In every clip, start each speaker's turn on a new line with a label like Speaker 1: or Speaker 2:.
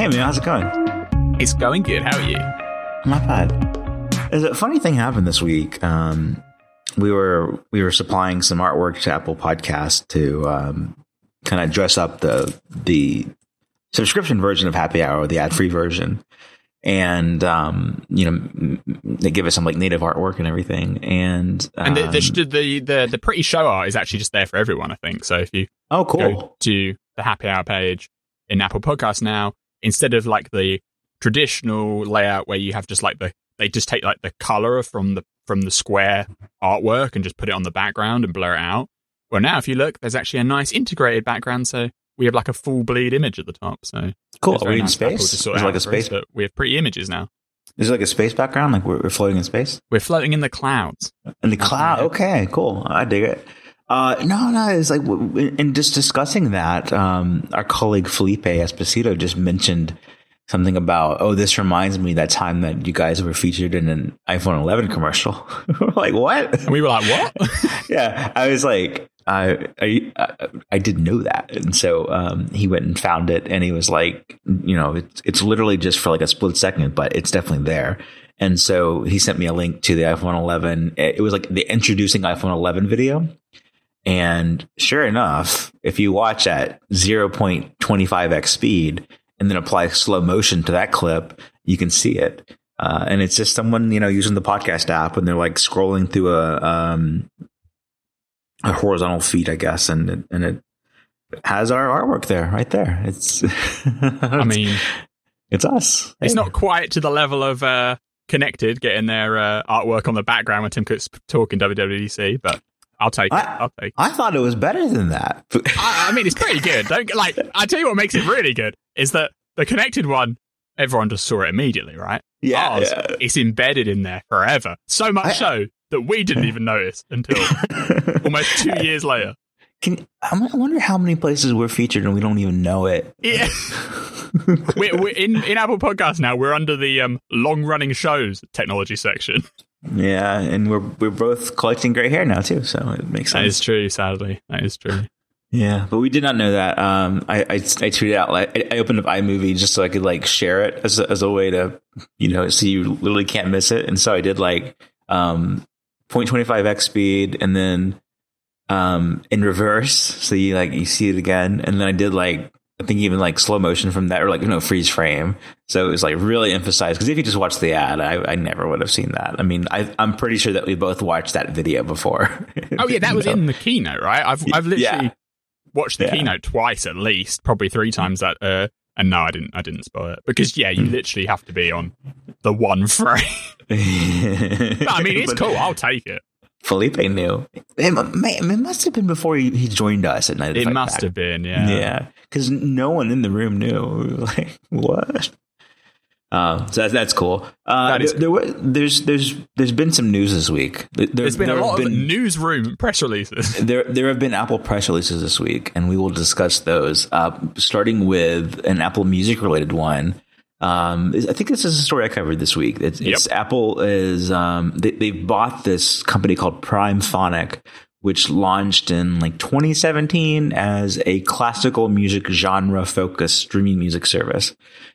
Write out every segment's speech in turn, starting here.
Speaker 1: Hey man, how's it going?
Speaker 2: It's going good. How are you?
Speaker 1: Not bad. There's a funny thing happened this week. Um, we were we were supplying some artwork to Apple Podcast to um, kind of dress up the the subscription version of Happy Hour, the ad free version, and um, you know they give us some like native artwork and everything. And um,
Speaker 2: And the, the, the the pretty show art is actually just there for everyone. I think so. If you
Speaker 1: oh
Speaker 2: go
Speaker 1: cool,
Speaker 2: to the Happy Hour page in Apple Podcast now, instead of like the traditional layout where you have just like the they just take like the color from the from the square artwork and just put it on the background and blur it out. Well, now if you look, there's actually a nice integrated background. So we have like a full bleed image at the top. So
Speaker 1: cool. Are we in
Speaker 2: nice Apple
Speaker 1: space?
Speaker 2: sort
Speaker 1: it like a
Speaker 2: us,
Speaker 1: space?
Speaker 2: but we have pretty images now.
Speaker 1: Is it like a space background? Like we're, we're floating in space?
Speaker 2: We're floating in the clouds.
Speaker 1: In the cloud. Okay, cool. I dig it. Uh, no, no, it's like, in just discussing that, um, our colleague Felipe Esposito just mentioned something about, oh, this reminds me that time that you guys were featured in an iPhone 11 commercial. We're like, what?
Speaker 2: And we were like, what?
Speaker 1: yeah, I was like, I, I, I- I didn't know that. And so, um, he went and found it and he was like, you know, it's, it's literally just for like a split second, but it's definitely there. And so he sent me a link to the iPhone 11. It it was like the introducing iPhone 11 video. And sure enough, if you watch at 0.25x speed and then apply slow motion to that clip, you can see it. Uh, and it's just someone, you know, using the podcast app and they're like scrolling through a, um, a horizontal feed, I guess. And, it- and it has our artwork there, right there. It's,
Speaker 2: I mean,
Speaker 1: it's us.
Speaker 2: it's
Speaker 1: Hey.
Speaker 2: not quite to the level of uh, connected getting their uh, artwork on the background when Tim Cook's talking WWDC, but I'll take it.
Speaker 1: I-
Speaker 2: I'll take it.
Speaker 1: I thought it was better than that.
Speaker 2: I, I mean, it's pretty good. Don't like. I tell you what makes it really good is that the connected one. Everyone just saw it immediately, right?
Speaker 1: yeah,
Speaker 2: Ours,
Speaker 1: yeah.
Speaker 2: it's embedded in there forever. So much
Speaker 1: I-
Speaker 2: so that we didn't even notice until almost two years later.
Speaker 1: Can, I wonder how many places we're featured and we don't even know it.
Speaker 2: Yeah. we're, we're in in Apple Podcasts now. We're under the um, long running shows technology section.
Speaker 1: Yeah, and we're we're both collecting gray hair now too, so it makes sense.
Speaker 2: is true. Sadly, that is true.
Speaker 1: Yeah, but we did not know that. Um, I, I I tweeted out like I, I opened up iMovie just so I could like share it as a, as a way to you know so you literally can't miss it, and so I did like um 0.25x speed and then um in reverse, so you like you see it again, and then I did like I think even like slow motion from that or like you know freeze frame, so it was like really emphasized because if you just watch the ad, I, I never would have seen that. I mean, I, I'm pretty sure that we both watched that video before.
Speaker 2: Oh yeah, that was
Speaker 1: know?
Speaker 2: in the keynote, right? I've I've literally
Speaker 1: Yeah.
Speaker 2: watched the
Speaker 1: Yeah.
Speaker 2: keynote twice at least, probably three times that. Uh, and no, I didn't. I didn't spoil it because yeah, you literally have to be on the one frame. But, I mean, it's cool. I'll take it.
Speaker 1: Felipe knew. It, it must have been before he, he joined us at night.
Speaker 2: It must have been. Yeah.
Speaker 1: Yeah, because no one in the room knew. Like, what? Um, so that's, that's cool. Uh,
Speaker 2: That is
Speaker 1: there, there were, there's there's there's been some news this week. There,
Speaker 2: There's been
Speaker 1: there
Speaker 2: a
Speaker 1: have
Speaker 2: lot of newsroom press releases.
Speaker 1: there there have been Apple press releases this week, and we will discuss those. Uh, starting with an Apple Music related one. Um, I think this is a story I covered this week. It's, it's Apple is um, they they bought this company called Primephonic, which launched in like 2017 as a classical music genre focused streaming music service.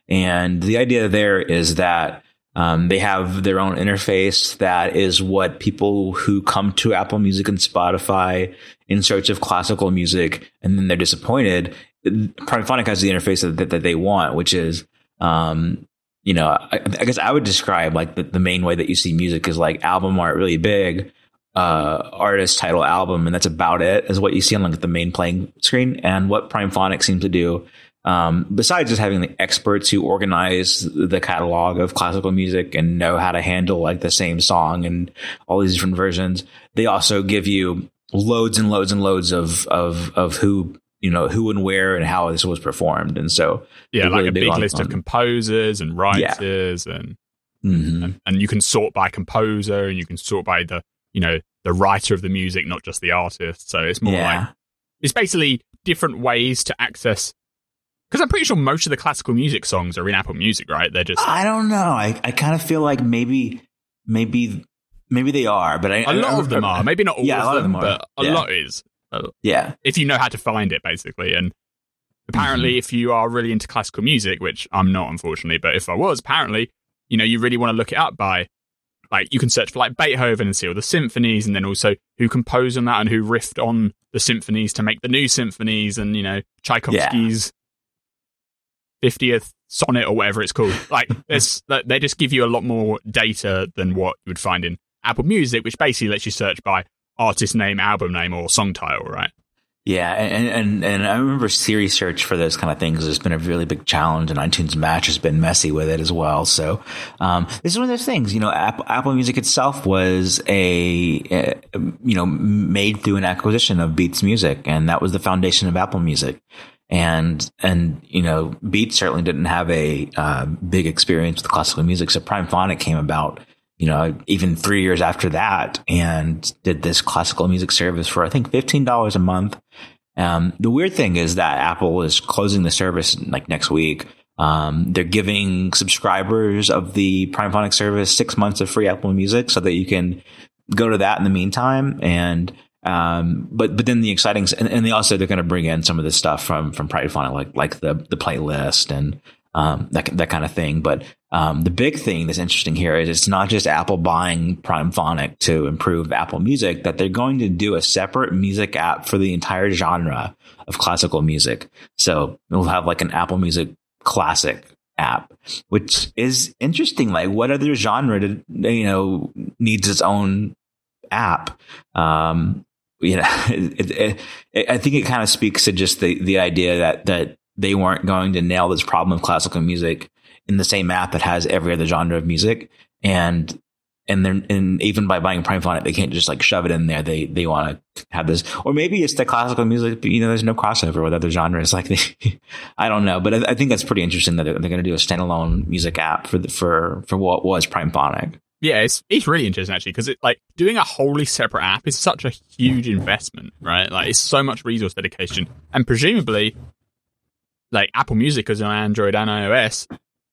Speaker 1: And the idea there is that um, they have their own interface that is what people who come to Apple Music and Spotify in search of classical music and then they're disappointed. Primephonic has the interface that, that they want, which is, um, you know, I, I guess I would describe like the, the main way that you see music is like album art really big, uh, artist title album, and that's about it is what you see on like the main playing screen. And what Primephonic seems to do um, besides just having the experts who organize the catalog of classical music and know how to handle like the same song and all these different versions, they also give you loads and loads and loads of of of who you know who and where and how this was performed. And so,
Speaker 2: Yeah, like
Speaker 1: really
Speaker 2: a big
Speaker 1: on-
Speaker 2: list of composers and writers and
Speaker 1: Mhm.
Speaker 2: and, and you can sort by composer and you can sort by the you know the writer of the music not just the artist so it's more
Speaker 1: yeah,
Speaker 2: like it's basically different ways to access because i'm pretty sure most of the classical music songs are in apple music right they're just
Speaker 1: I don't know. I I kind of feel like maybe maybe maybe they are, but I,
Speaker 2: a lot
Speaker 1: I-
Speaker 2: of them are maybe not all
Speaker 1: Yeah, a
Speaker 2: of
Speaker 1: lot of
Speaker 2: them,
Speaker 1: them are.
Speaker 2: but a
Speaker 1: Yeah.
Speaker 2: lot is Uh,
Speaker 1: yeah.
Speaker 2: if you know how to find it basically and Apparently, mm-hmm. if you are really into classical music, which I'm not, unfortunately, but if I was, apparently, you know, you really want to look it up by like you can search for like Beethoven and see all the symphonies, and then also who composed on that and who riffed on the symphonies to make the new symphonies, and you know Tchaikovsky's fiftieth sonnet or whatever it's called. Like there's, they just give you a lot more data than what you would find in Apple Music, which basically lets you search by artist name, album name, or song title, right?
Speaker 1: Yeah, and, and and I remember Siri search for those kind of things has been a really big challenge, and iTunes Match has been messy with it as well. So um, this is one of those things. You know, Apple, Apple Music itself was a, a, you know made through an acquisition of Beats Music, and that was the foundation of Apple Music. And and you know, Beats certainly didn't have a uh, big experience with classical music, so Prime Primephonic came about you know, even three years after that and did this classical music service for, I think, $15 a month. Um, the weird thing is that Apple is closing the service like next week. Um, they're giving subscribers of the Primephonic service six months of free Apple Music so that you can go to that in the meantime. And, um, but, but then the exciting, and, and they also, they're going to bring in some of the stuff from, from Primephonic, like, like the, the playlist and, um, that that kind of thing. But um, the big thing that's interesting here is it's not just Apple buying Primephonic to improve Apple Music; that they're going to do a separate music app for the entire genre of classical music. So we'll have like an Apple Music Classic app, which is interesting. Like, what other genre did, you know needs its own app? Um, you know, it, it, it, I think it kind of speaks to just the the idea that that they weren't going to nail this problem of classical music in the same app that has every other genre of music. And and then and even by buying Prime Primephonic, they can't just like shove it in there. They they want to have this, or maybe it's the classical music. You know, there's no crossover with other genres. Like they, I don't know, but I, I, think that's pretty interesting that they're, they're going to do a standalone music app for the, for for what was Primephonic.
Speaker 2: Yeah, it's it's really interesting actually because it like doing a wholly separate app is such a huge investment, right? Like it's so much resource dedication, and presumably like Apple Music is on Android and iOS.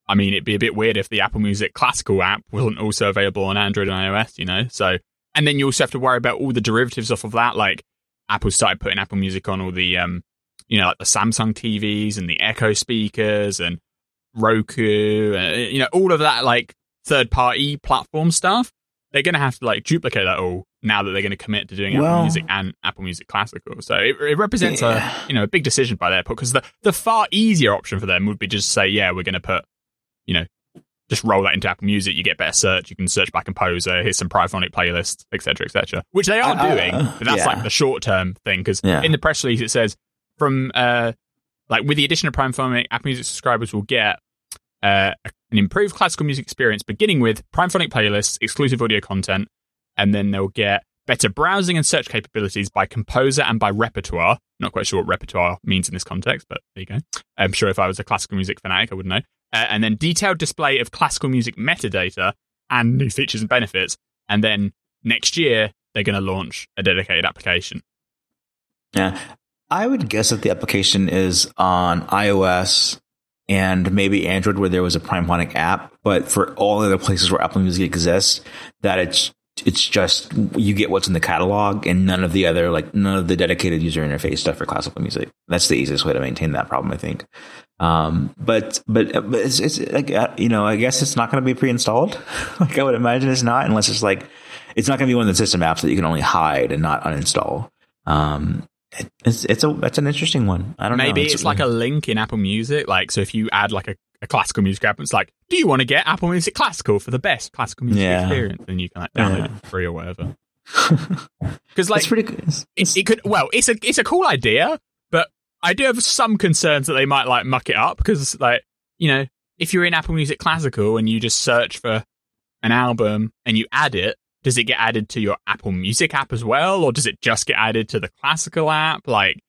Speaker 2: I mean, it'd be a bit weird if the Apple Music classical app wasn't also available on Android and iOS, you know? So, and then you also have to worry about all the derivatives off of that. Like Apple started putting Apple Music on all the, um, you know, like the Samsung TVs and the Echo speakers and Roku, and, you know, all of that like third party platform stuff. They're going to have to like duplicate that all now that they're going to commit to doing well, Apple Music and Apple Music Classical. So it, it represents yeah. a you know a big decision by their because the the far easier option for them would be just say yeah we're going to put you know just roll that into Apple Music. You get better search. You can search by composer. Here's some Primephonic playlists, etc., etc. Which they are uh, doing, but that's yeah. like the short term thing because yeah. in the press release it says from uh like with the addition of Primephonic, Apple Music subscribers will get uh, an improved classical music experience, beginning with Primephonic playlists, exclusive audio content, and then they'll get better browsing and search capabilities by composer and by repertoire. Not quite sure what repertoire means in this context, but there you go. I'm sure if I was a classical music fanatic, I wouldn't know. Uh, and then detailed display of classical music metadata and new features and benefits. And then next year, they're going to launch a dedicated application.
Speaker 1: Yeah. I would guess that the application is on iOS and maybe Android where there was a Prime Primephonic app, but for all the other places where Apple Music exists, that it's it's just you get what's in the catalog and none of the other like none of the dedicated user interface stuff for classical music. That's the easiest way to maintain that problem, I think. Um, but but, but it's, it's like uh, you know I guess it's not going to be pre-installed. like I would imagine it's not unless it's like it's not going to be one of the system apps that you can only hide and not uninstall. Um, it's it's a that's an interesting one. I don't
Speaker 2: Maybe
Speaker 1: know.
Speaker 2: Maybe it's, it's like a link in Apple Music. Like so, if you add like a a classical music app. It's like, do you want to get Apple Music Classical for the best classical music yeah. experience? And you can like download yeah. it for free or whatever. Because like,
Speaker 1: it's pretty good.
Speaker 2: It's, it could well, it's a it's a cool idea, but I do have some concerns that they might like muck it up because like you know if you're in Apple Music Classical and you just search for an album and you add it, does it get added to your Apple Music app as well, or does it just get added to the classical app? Like,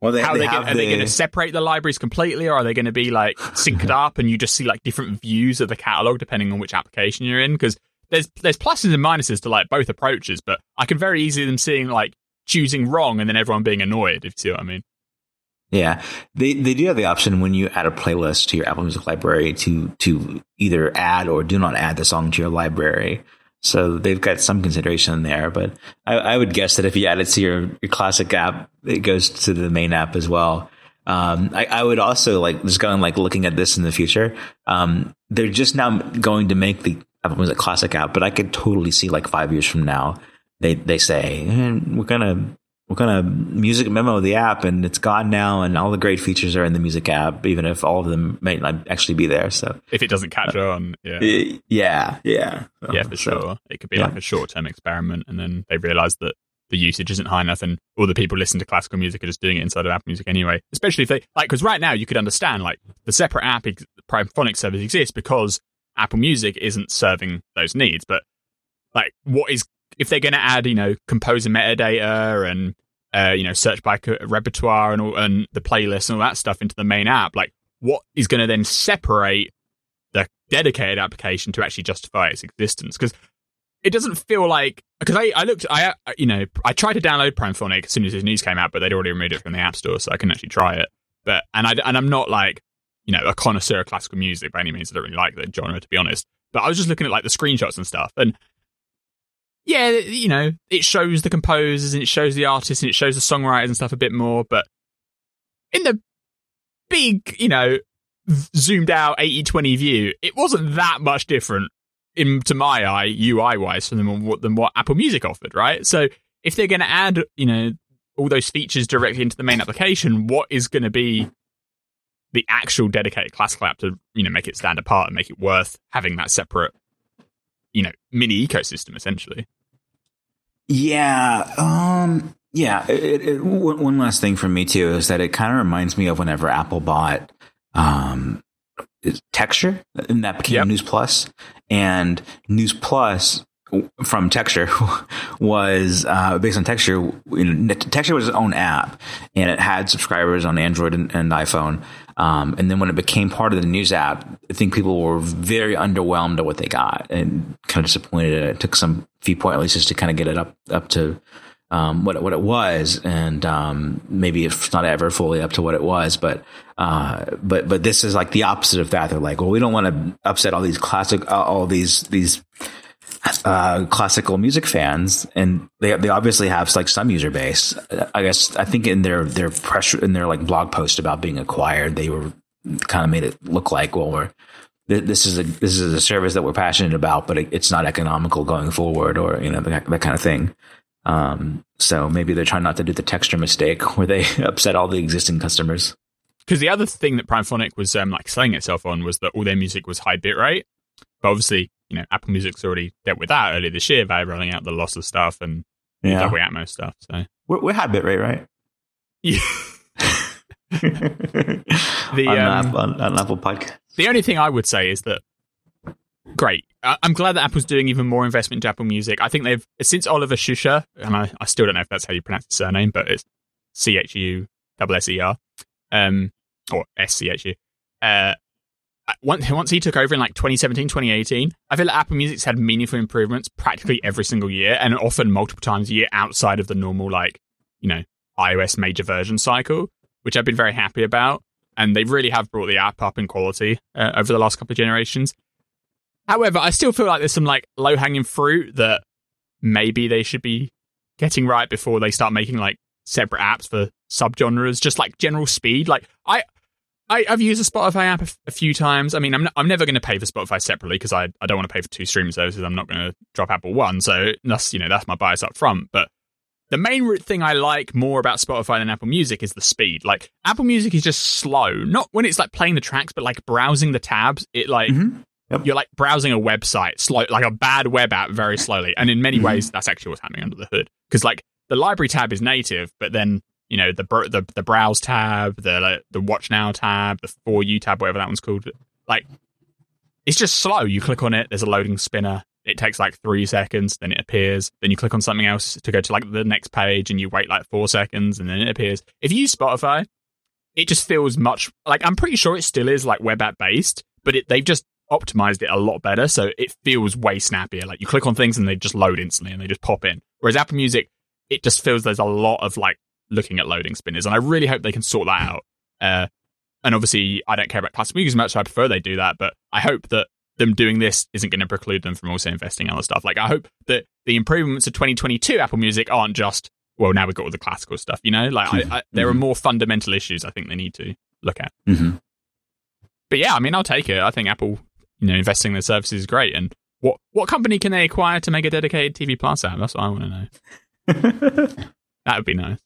Speaker 2: well, they, How they, they gonna, are they going to separate the libraries completely, or are they going to be like synced up, and you just see like different views of the catalog depending on which application you're in? Because there's there's pluses and minuses to like both approaches, but I can very easily them seeing like choosing wrong and then everyone being annoyed. If you see what I mean.
Speaker 1: Yeah, they they do have the option when you add a playlist to your Apple Music library to to either add or do not add the song to your library. So they've got some consideration there, but I, I, would guess that if you add it to your, your classic app, it goes to the main app as well. Um, I, I, would also like just going like looking at this in the future. Um, they're just now going to make the was Music Classic app, but I could totally see like five years from now they they say eh, we're gonna we're gonna music memo of the app and it's gone now and all the great features are in the music app even if all of them may not actually be there so
Speaker 2: if it doesn't catch uh, on yeah
Speaker 1: yeah yeah
Speaker 2: so, yeah for sure it could be yeah. like a short-term experiment and then they realize that the usage isn't high enough and all the people listening to classical music are just doing it inside of Apple Music anyway. Especially if they like, because right now you could understand like the separate app, ex- Prime service exists because Apple Music isn't serving those needs. But like, what is if they're going to add, you know, composer metadata and uh, you know, search by repertoire and all, and the playlist and all that stuff into the main app, like what is going to then separate the dedicated application to actually justify its existence? Because it doesn't feel like because I, I looked I you know I tried to download Primephonic as soon as his news came out, but they'd already removed it from the App Store, so I couldn't actually try it. But and I and I'm not like you know a connoisseur of classical music by any means. I don't really like the genre to be honest. But I was just looking at like the screenshots and stuff, and yeah, you know, it shows the composers and it shows the artists and it shows the songwriters and stuff a bit more, but in the big, you know, zoomed out 80 20 view, it wasn't that much different in to my eye, UI wise, from what, than what Apple Music offered, right? So if they're going to add, you know, all those features directly into the main application, what is going to be the actual dedicated classical app to, you know, make it stand apart and make it worth having that separate, you know, mini ecosystem essentially?
Speaker 1: Yeah. Um, yeah. It, it, one last thing for me too is that it kind of reminds me of whenever Apple bought um, Texture, and that became yep. News Plus, and News Plus from Texture was uh, based on Texture. You know, Texture was its own app, and it had subscribers on Android and, and iPhone. Um, and then when it became part of the news app, I think people were very underwhelmed at what they got and kind of disappointed. It took some few point releases to kind of get it up up to um, what what it was, and um, maybe it's not ever fully up to what it was, but uh, but but this is like the opposite of that. They're like, well, we don't want to upset all these classic, uh, all these these uh, classical music fans, and they they obviously have like some user base. I guess I think in their their pressure in their like blog post about being acquired, they were kind of made it look like well we're this is a this is a service that we're passionate about, but it, it's not economical going forward, or you know that, that kind of thing. Um, so maybe they're trying not to do the texture mistake where they upset all the existing customers.
Speaker 2: Because the other thing that Primephonic was um, like selling itself on was that all their music was high bitrate, but obviously you know, Apple Music's already dealt with that earlier this year by rolling out the lossless stuff and yeah. Dolby Atmos stuff. So
Speaker 1: we're, we're high bitrate, right?
Speaker 2: Yeah.
Speaker 1: the on, um, on, on, Apple Podcast.
Speaker 2: The only thing I would say is that great. I, am glad that Apple's doing even more investment into Apple Music. I think they've since Oliver Schuscher, and I, I still don't know if that's how you pronounce his surname, but it's C H U S E R, um, or S C H U. Uh, once once he took over in like 2017 2018 i feel like apple music's had meaningful improvements practically every single year and often multiple times a year outside of the normal like you know ios major version cycle which i've been very happy about. And they really have brought the app up in quality uh, over the last couple of generations. However i still feel like there's some like low hanging fruit that maybe they should be getting right before they start making like separate apps for subgenres just like general speed. Like i I, have used the Spotify app a, f- a few times. I mean, I'm, I'm never going to pay for Spotify separately because I, I don't want to pay for two streaming services. I'm not going to drop Apple One. So that's, you know, that's my bias up front. But the main thing I like more about Spotify than Apple Music is the speed. Like Apple Music is just slow. Not when it's like playing the tracks, but like browsing the tabs. It like mm-hmm. yep. you're like browsing a website slow, like a bad web app, very slowly. And in many mm-hmm. ways, that's actually what's happening under the hood. Because like the library tab is native, but then you know the the the browse tab, the like, the watch now tab, the for you tab, whatever that one's called. Like it's just slow. You click on it, there's a loading spinner. It takes like three seconds, then it appears. Then you click on something else to go to like the next page, and you wait like four seconds, and then it appears. If you use Spotify, it just feels much like I'm pretty sure it still is like web app based, but it, they've just optimized it a lot better, so it feels way snappier. Like you click on things and they just load instantly and they just pop in. Whereas Apple Music, it just feels there's a lot of like looking at loading spinners, and I really hope they can sort that out. Uh, and obviously, I don't care about classic music as much, so I prefer they do that. But I hope that them doing this isn't going to preclude them from also investing in other stuff. Like, I hope that the improvements of 2022 Apple Music aren't just well, now we've got all the classical stuff. You know, like I, I, there mm-hmm. are more fundamental issues I think they need to look at.
Speaker 1: Mm-hmm.
Speaker 2: But yeah, I mean, I'll take it. I think Apple, you know, investing in their services is great. And what what company can they acquire to make a dedicated TV Plus app? That's what I want to know. that would be nice.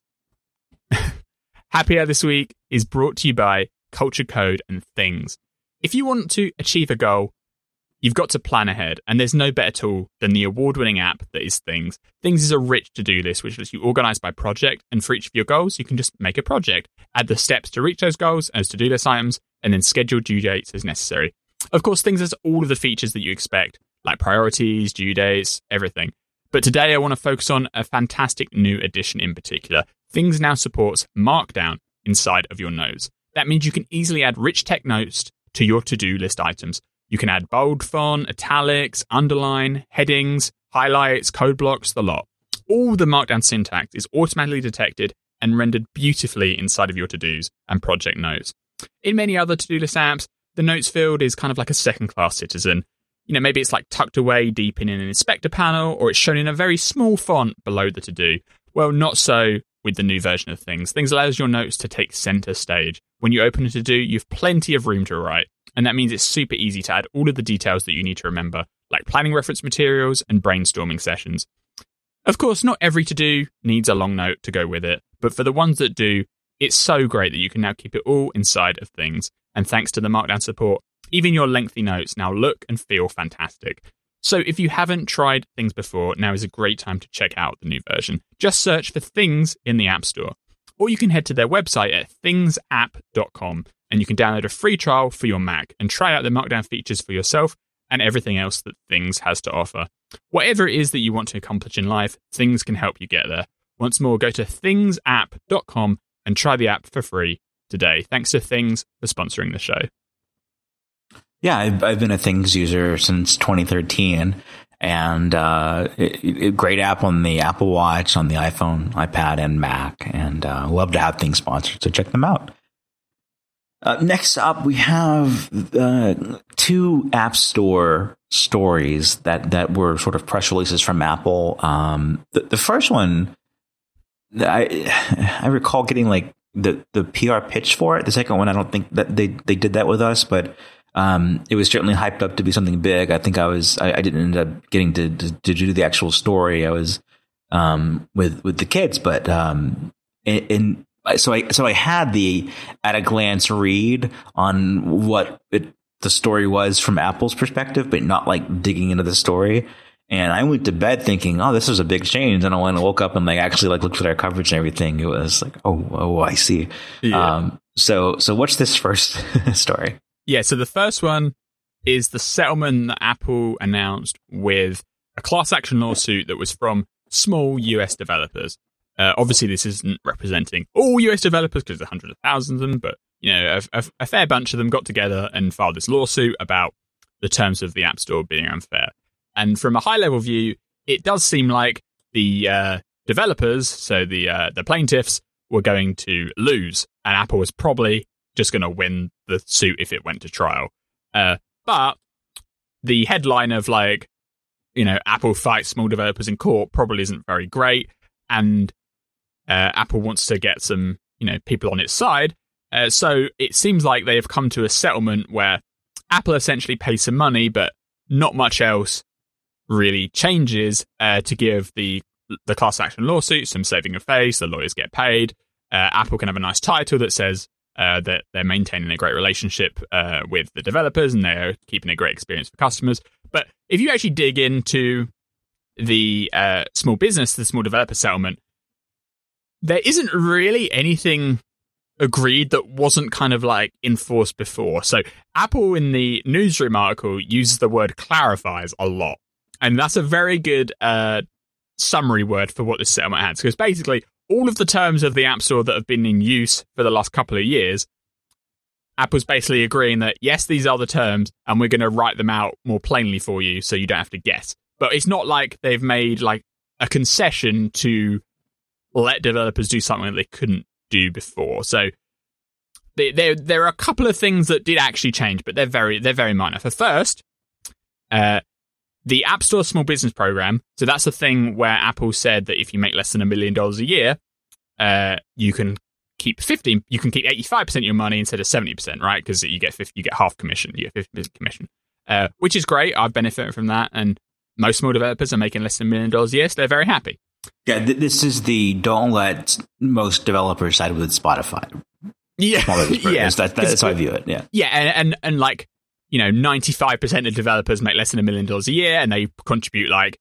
Speaker 2: Happy Hour this week is brought to you by Cultured Code and Things. If you want to achieve a goal, you've got to plan ahead, and there's no better tool than the award winning app that is Things. Things is a rich to do list which lets you organize by project, and for each of your goals, you can just make a project, add the steps to reach those goals as to do list items, and then schedule due dates as necessary. Of course, Things has all of the features that you expect, like priorities, due dates, everything. But today I want to focus on a fantastic new addition in particular. Things now supports Markdown inside of your notes. That means you can easily add rich text notes to your to do list items. You can add bold font, italics, underline, headings, highlights, code blocks, the lot. All the Markdown syntax is automatically detected and rendered beautifully inside of your to dos and project notes. In many other to do list apps, the notes field is kind of like a second class citizen. You know, maybe it's like tucked away deep in an inspector panel, or it's shown in a very small font below the to do. Well, not so with the new version of things. Things allows your notes to take center stage. When you open a to do, you've plenty of room to write. And that means it's super easy to add all of the details that you need to remember, like planning reference materials and brainstorming sessions. Of course, not every to do needs a long note to go with it, but for the ones that do, it's so great that you can now keep it all inside of things. And thanks to the Markdown support, even your lengthy notes now look and feel fantastic. So if you haven't tried things before, now is a great time to check out the new version. Just search for things in the App Store. Or you can head to their website at thingsapp.com and you can download a free trial for your Mac and try out the Markdown features for yourself and everything else that Things has to offer. Whatever it is that you want to accomplish in life, Things can help you get there. Once more, go to thingsapp.com and try the app for free today. Thanks to Things for sponsoring the show.
Speaker 1: Yeah, I've, I've been a Things user since 2013, and uh, it, it, great app on the Apple Watch, on the iPhone, iPad, and Mac, and uh, love to have Things sponsored. So check them out. Uh, next up, we have uh, two App Store stories that that were sort of press releases from Apple. Um, the, the first one, I I recall getting like the the PR pitch for it. The second one, I don't think that they they did that with us, but um, it was certainly hyped up to be something big. I think I was I, I didn't end up getting to, to, to do the actual story. I was um, with with the kids, but um, in, so I so I had the at a glance read on what it, the story was from Apple's perspective, but not like digging into the story. And I went to bed thinking, "Oh, this is a big change." And I went and woke up and like actually like looked at our coverage and everything. It was like, "Oh, oh, I see." Yeah. Um, so so what's this first story?
Speaker 2: Yeah, so the first one is the settlement that Apple announced with a class action lawsuit that was from small US developers. Uh, obviously, this isn't representing all US developers because there's hundreds of thousands of them, but you know, a, a, a, fair bunch of them got together and filed this lawsuit about the terms of the App Store being unfair. And from a high level view, it does seem like the uh, developers, so the uh, the plaintiffs, were going to lose, and Apple was probably just going to win the suit if it went to trial. Uh, but the headline of like, you know, Apple fights small developers in court probably isn't very great, and uh, Apple wants to get some, you know, people on its side. Uh, so it seems like they have come to a settlement where Apple essentially pays some money, but not much else really changes uh, to give the the class action lawsuit some saving of face. The lawyers get paid. Uh, Apple can have a nice title that says uh, that they're maintaining a great relationship uh, with the developers and they're keeping a great experience for customers. But if you actually dig into the uh, small business, the small developer settlement, there isn't really anything agreed that wasn't kind of like enforced before. So Apple in the newsroom article uses the word clarifies a lot. And that's a very good uh, summary word for what this settlement has. Because basically, all of the terms of the App Store that have been in use for the last couple of years, Apple's basically agreeing that yes, these are the terms, and we're going to write them out more plainly for you, so you don't have to guess. But it's not like they've made like a concession to let developers do something that they couldn't do before. So there there are a couple of things that did actually change, but they're very they're very minor. For first, uh, the App Store Small Business Program. So that's the thing where Apple said that if you make less than a million dollars a year, uh, you can keep 15 you can keep 85% of your money instead of 70% right? Because you get 50, you get half commission you get 50% commission. Uh, which is great. I've benefited from that and most small developers are making less than a million dollars a year so they're very happy.
Speaker 1: Yeah th- this is the don't let most developers side with spotify.
Speaker 2: Yeah. Yeah.
Speaker 1: that, that's how i view it. Yeah.
Speaker 2: Yeah and, and and like you know 95% of developers make less than a million dollars a year and they contribute like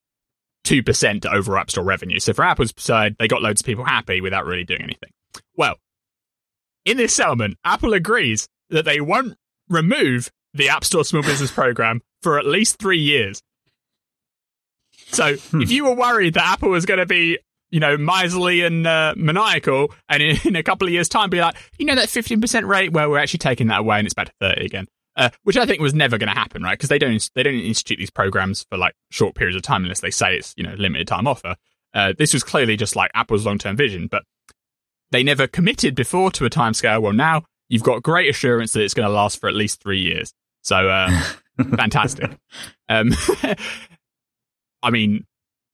Speaker 2: 2% to overall app store revenue so for apple's side they got loads of people happy without really doing anything well in this settlement, Apple agrees that they won't remove the App Store Small Business Program for at least three years. So hmm. if you were worried that Apple was going to be, you know, miserly and uh, maniacal, and in, in, a couple of years' time be like, you know, that 15% rate where we're actually taking that away and it's back to 30 again. Uh, which I think was never going to happen, right? Because they don't they don't institute these programs for like short periods of time unless they say it's you know limited time offer. Uh, this was clearly just like Apple's long term vision, but they never committed before to a timescale. Well, now you've got great assurance that it's going to last for at least three years. So, uh, fantastic. Um, I mean,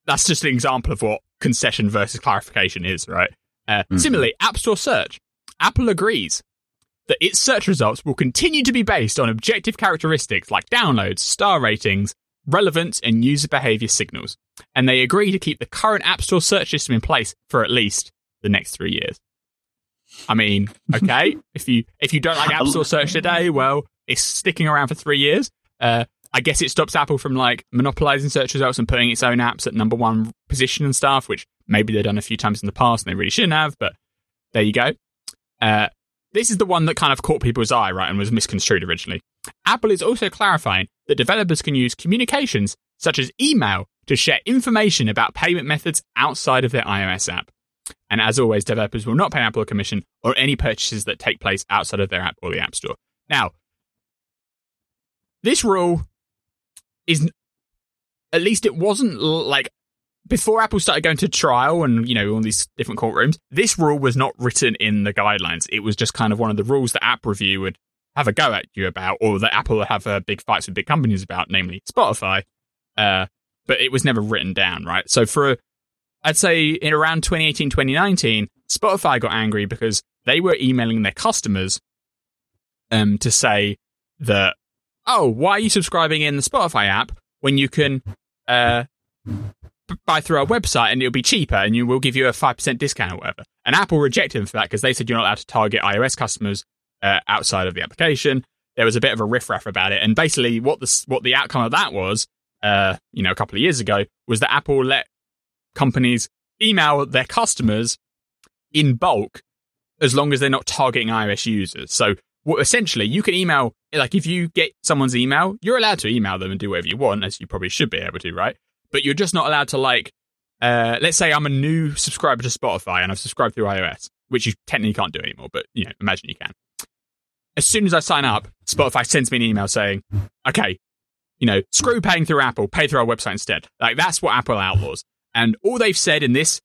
Speaker 2: that's just an example of what concession versus clarification is, right? Uh, mm-hmm. Similarly, App Store search. Apple agrees that its search results will continue to be based on objective characteristics like downloads, star ratings, relevance, and user behavior signals. And they agree to keep the current App Store search system in place for at least the next three years. I mean, okay, if you if you don't like App Store search today, well, it's sticking around for three years. Uh, I guess it stops Apple from like monopolizing search results and putting its own apps at number one position and stuff, which maybe they've done a few times in the past and they really shouldn't have. But there you go. Uh, this is the one that kind of caught people's eye, right, and was misconstrued originally. Apple is also clarifying that developers can use communications such as email to share information about payment methods outside of their iOS app. And as always, developers will not pay Apple a commission or any purchases that take place outside of their app or the App Store. Now, this rule is, at least it wasn't like before Apple started going to trial and, you know, all these different courtrooms, this rule was not written in the guidelines. It was just kind of one of the rules that App Review would have a go at you about, or that Apple would have uh, big fights with big companies about, namely Spotify. Uh, but it was never written down, right? So for I'd say in around 2018, 2019, Spotify got angry because they were emailing their customers um, to say that, oh, why are you subscribing in the Spotify app when you can uh, buy through our website and it'll be cheaper and you will give you a 5% discount or whatever. And Apple rejected them for that because they said you're not allowed to target iOS customers uh, outside of the application. There was a bit of a riffraff about it. And basically, what the, what the outcome of that was, uh, you know, a couple of years ago, was that Apple let companies email their customers in bulk as long as they're not targeting iOS users. So well, essentially, you can email, like if you get someone's email, you're allowed to email them and do whatever you want, as you probably should be able to, right? But you're just not allowed to like, uh, let's say I'm a new subscriber to Spotify and I've subscribed through iOS, which you technically can't do anymore, but you know, imagine you can. As soon as I sign up, Spotify sends me an email saying, okay, you know, screw paying through Apple, pay through our website instead. Like that's what Apple outlaws. And all they've said in this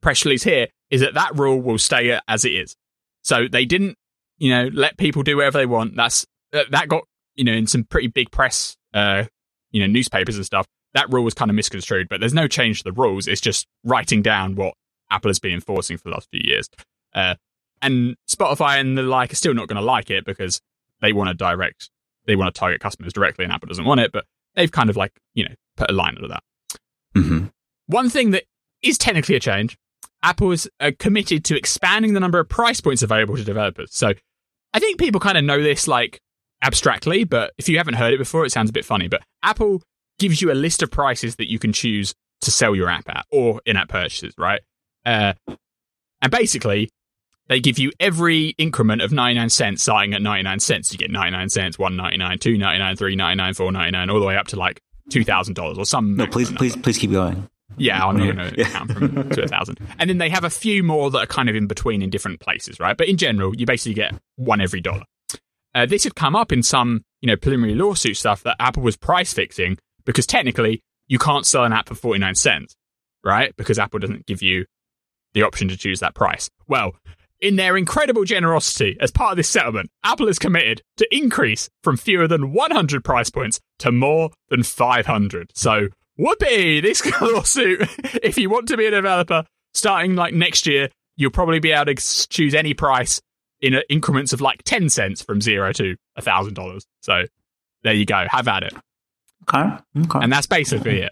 Speaker 2: press release here is that that rule will stay as it is. So they didn't, you know, let people do whatever they want. That's that got, you know, in some pretty big press, uh, you know, newspapers and stuff. That rule was kind of misconstrued, but there's no change to the rules. It's just writing down what Apple has been enforcing for the last few years. Uh, and Spotify and the like are still not going to like it because they want to direct, they want to target customers directly, and Apple doesn't want it. But they've kind of like, you know, put a line under that.
Speaker 1: Mm-hmm.
Speaker 2: One thing that is technically a change, Apple is uh, committed to expanding the number of price points available to developers. So I think people kind of know this like abstractly, but if you haven't heard it before, it sounds a bit funny. But Apple gives you a list of prices that you can choose to sell your app at or in app purchases, right? Uh, and basically, they give you every increment of 99 cents starting at 99 cents. You get 99 cents, 199, 299, 399, 499, all the way up to like $2,000 or some.
Speaker 1: No, please, please, please keep going.
Speaker 2: Yeah, I'm not going to count from to a thousand. And then they have a few more that are kind of in between in different places, right? But in general, you basically get one every dollar. Uh, this had come up in some, you know, preliminary lawsuit stuff that Apple was price fixing because technically you can't sell an app for 49 cents, right? Because Apple doesn't give you the option to choose that price. Well, in their incredible generosity, as part of this settlement, Apple is committed to increase from fewer than 100 price points to more than 500. So, whoopee, this lawsuit, if you want to be a developer starting like next year, you'll probably be able to choose any price in uh, increments of like 10 cents from zero to $1,000. So, there you go. Have at it.
Speaker 1: Okay. okay.
Speaker 2: And that's basically it.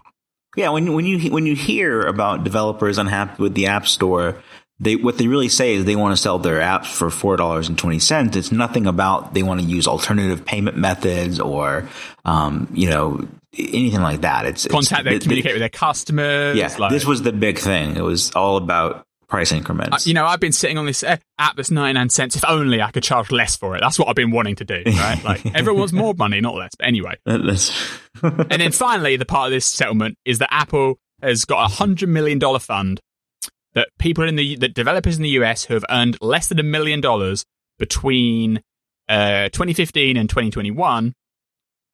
Speaker 1: Yeah, when when you when you hear about developers unhappy with the App Store, they what they really say is they want to sell their apps for four dollars and twenty cents. It's nothing about they want to use alternative payment methods or um, you know anything like that. It's
Speaker 2: contact
Speaker 1: it's,
Speaker 2: they communicate with their customers.
Speaker 1: Yeah, like, this was the big thing. It was all about price increments.
Speaker 2: Uh, you know, I've been sitting on this uh, app that's 99 cents. If only I could charge less for it. That's what I've been wanting to do, right? Like everyone wants more money, not less. But anyway. and then finally, the part of this settlement is that Apple has got a hundred million dollar fund that people in the that developers in the US who have earned less than a million dollars between uh, 2015 and 2021,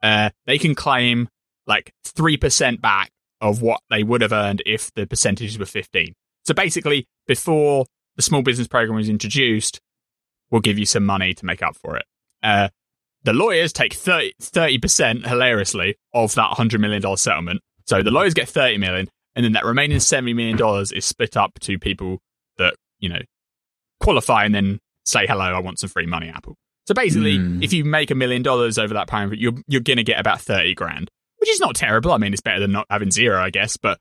Speaker 2: uh, they can claim like three percent back of what they would have earned if the percentages were 15. So basically, before the small business program was introduced, we'll give you some money to make up for it. Uh, the lawyers take 30 percent hilariously of that 100 million dollar settlement. So the lawyers get 30 million, and then that remaining seventy million dollars is split up to people that you know qualify and then say hello. I want some free money, Apple. So basically, mm. if you make a million dollars over that time, you're you're gonna get about thirty grand, which is not terrible. I mean, it's better than not having zero, I guess. But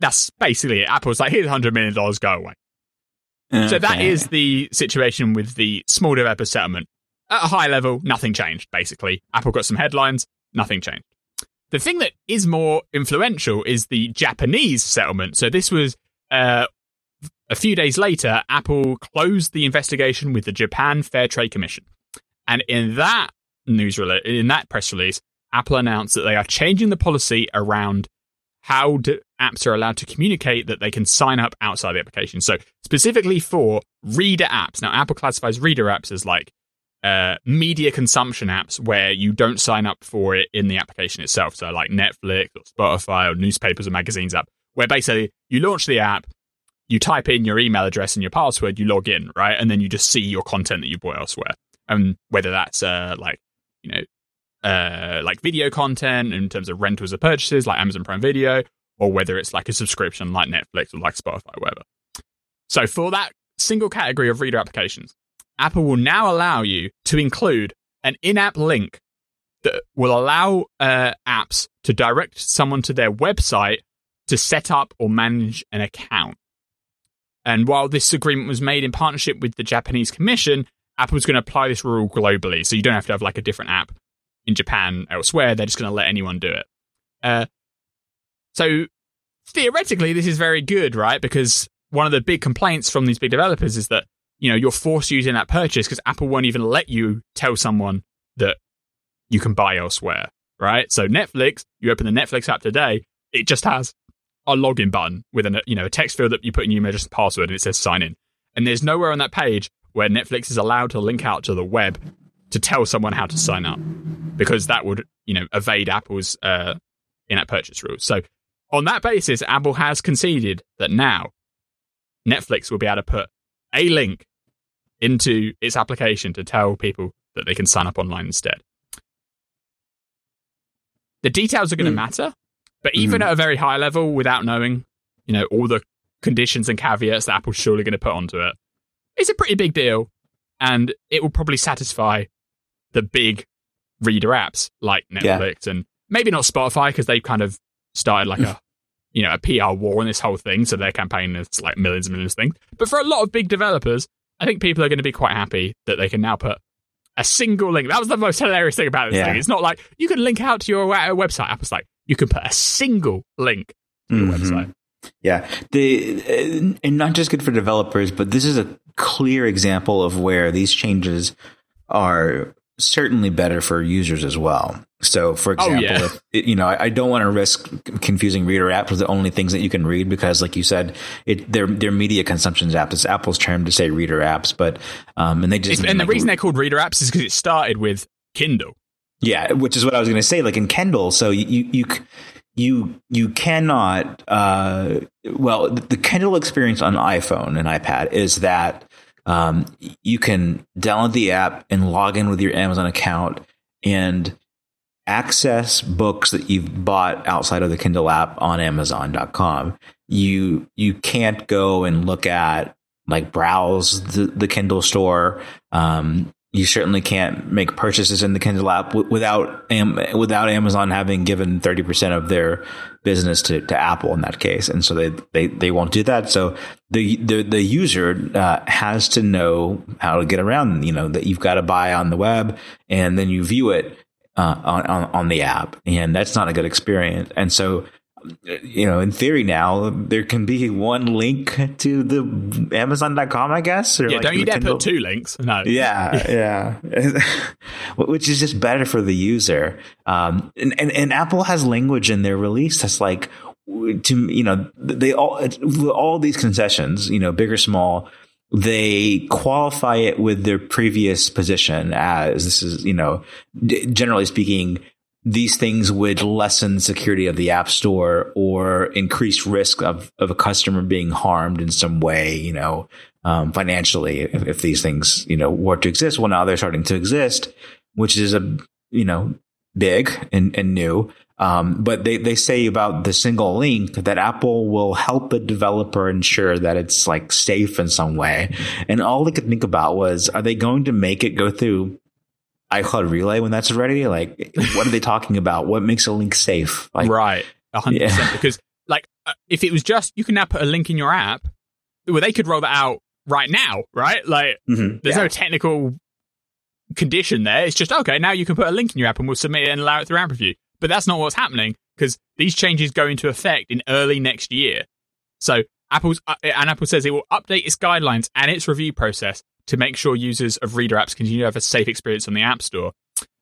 Speaker 2: that's basically it. Apple's like, here's hundred million dollars, go away. Okay. So that is the situation with the small developer settlement. At a high level, nothing changed. Basically, Apple got some headlines, nothing changed. The thing that is more influential is the Japanese settlement. So this was uh, a few days later. Apple closed the investigation with the Japan Fair Trade Commission, and in that news release, in that press release, Apple announced that they are changing the policy around how apps are allowed to communicate that they can sign up outside the application. So specifically for reader apps. Now, Apple classifies reader apps as like uh, media consumption apps where you don't sign up for it in the application itself. So, like Netflix or Spotify or newspapers or magazines app, where basically you launch the app, you type in your email address and your password, you log in, right? And then you just see your content that you bought elsewhere. And whether that's uh, like, you know, uh, like video content in terms of rentals or purchases, like Amazon Prime Video, or whether it's like a subscription like Netflix or like Spotify, or whatever. So, for that single category of reader applications, Apple will now allow you to include an in app link that will allow uh, apps to direct someone to their website to set up or manage an account. And while this agreement was made in partnership with the Japanese Commission, Apple's going to apply this rule globally. So you don't have to have like a different app in Japan elsewhere. They're just going to let anyone do it. Uh, so theoretically, this is very good, right? Because one of the big complaints from these big developers is that you know, you're forced using that purchase because Apple won't even let you tell someone that you can buy elsewhere, right? So Netflix, you open the Netflix app today, it just has a login button with a you know a text field that you put in your email address and password, and it says sign in. And there's nowhere on that page where Netflix is allowed to link out to the web to tell someone how to sign up because that would you know evade Apple's uh, in-app purchase rules. So on that basis, Apple has conceded that now Netflix will be able to put a link into its application to tell people that they can sign up online instead. The details are going to mm. matter, but even mm. at a very high level, without knowing, you know, all the conditions and caveats that Apple's surely going to put onto it, it's a pretty big deal, and it will probably satisfy the big reader apps like Netflix yeah. and maybe not Spotify because they've kind of started like a you know a PR war on this whole thing, so their campaign is like millions and millions of things. But for a lot of big developers, I think people are going to be quite happy that they can now put a single link. That was the most hilarious thing about this yeah. thing. It's not like you can link out to your website. Apple's like you can put a single link to your mm-hmm. website.
Speaker 1: Yeah, the uh, and not just good for developers, but this is a clear example of where these changes are certainly better for users as well. So, for oh, example, oh, yeah. if, you know, I, I don't want to risk confusing reader apps with the only things that you can read because, like you said, it they're, they're media consumptions apps. It's Apple's term to say reader apps, but um, and they just
Speaker 2: and the reason they're called reader apps is because it started with Kindle.
Speaker 1: Yeah, which is what I was going to say. Like in Kindle, so you you you you cannot. Uh, well, the Kindle experience on iPhone and iPad is that um, you can download the app and log in with your Amazon account and access books that you've bought outside of the Kindle app on Amazon.com. You you can't go and look at like browse the, the Kindle store. Um, you certainly can't make purchases in the Kindle app without without Amazon having given thirty percent of their business to, to Apple in that case, and so they, they, they won't do that. So the the, the user uh, has to know how to get around. You know that you've got to buy on the web, and then you view it uh, on, on on the app, and that's not a good experience. And so you know, in theory now, there can be one link to the Amazon.com, I guess.
Speaker 2: Or yeah, like don't you dare put two links. No.
Speaker 1: Yeah, yeah. Which is just better for the user. Um, and, and, and Apple has language in their release that's like, to, you know, they all, all these concessions, you know, big or small, they qualify it with their previous position as this is, you know, generally speaking, these things would lessen security of the app store or increase risk of, of a customer being harmed in some way, you know, um, financially if, if, these things, you know, were to exist. Well, now they're starting to exist, which is a, you know, big and, and new. Um, but they, they say about the single link that Apple will help a developer ensure that it's like safe in some way. And all they could think about was, are they going to make it go through iCloud Relay when that's ready? Like, what are they talking about? What makes a link safe? Like,
Speaker 2: right, hundred yeah. percent. Because like, uh, if it was just you can now put a link in your app, well, they could roll that out right now, right? Like, mm-hmm. there's yeah. no technical condition there. It's just okay. Now you can put a link in your app, and we'll submit it and allow it through App Review. But that's not what's happening because these changes go into effect in early next year. So Apple's uh, and Apple says it will update its guidelines and its review process to make sure users of Reader apps continue to have a safe experience on the App Store.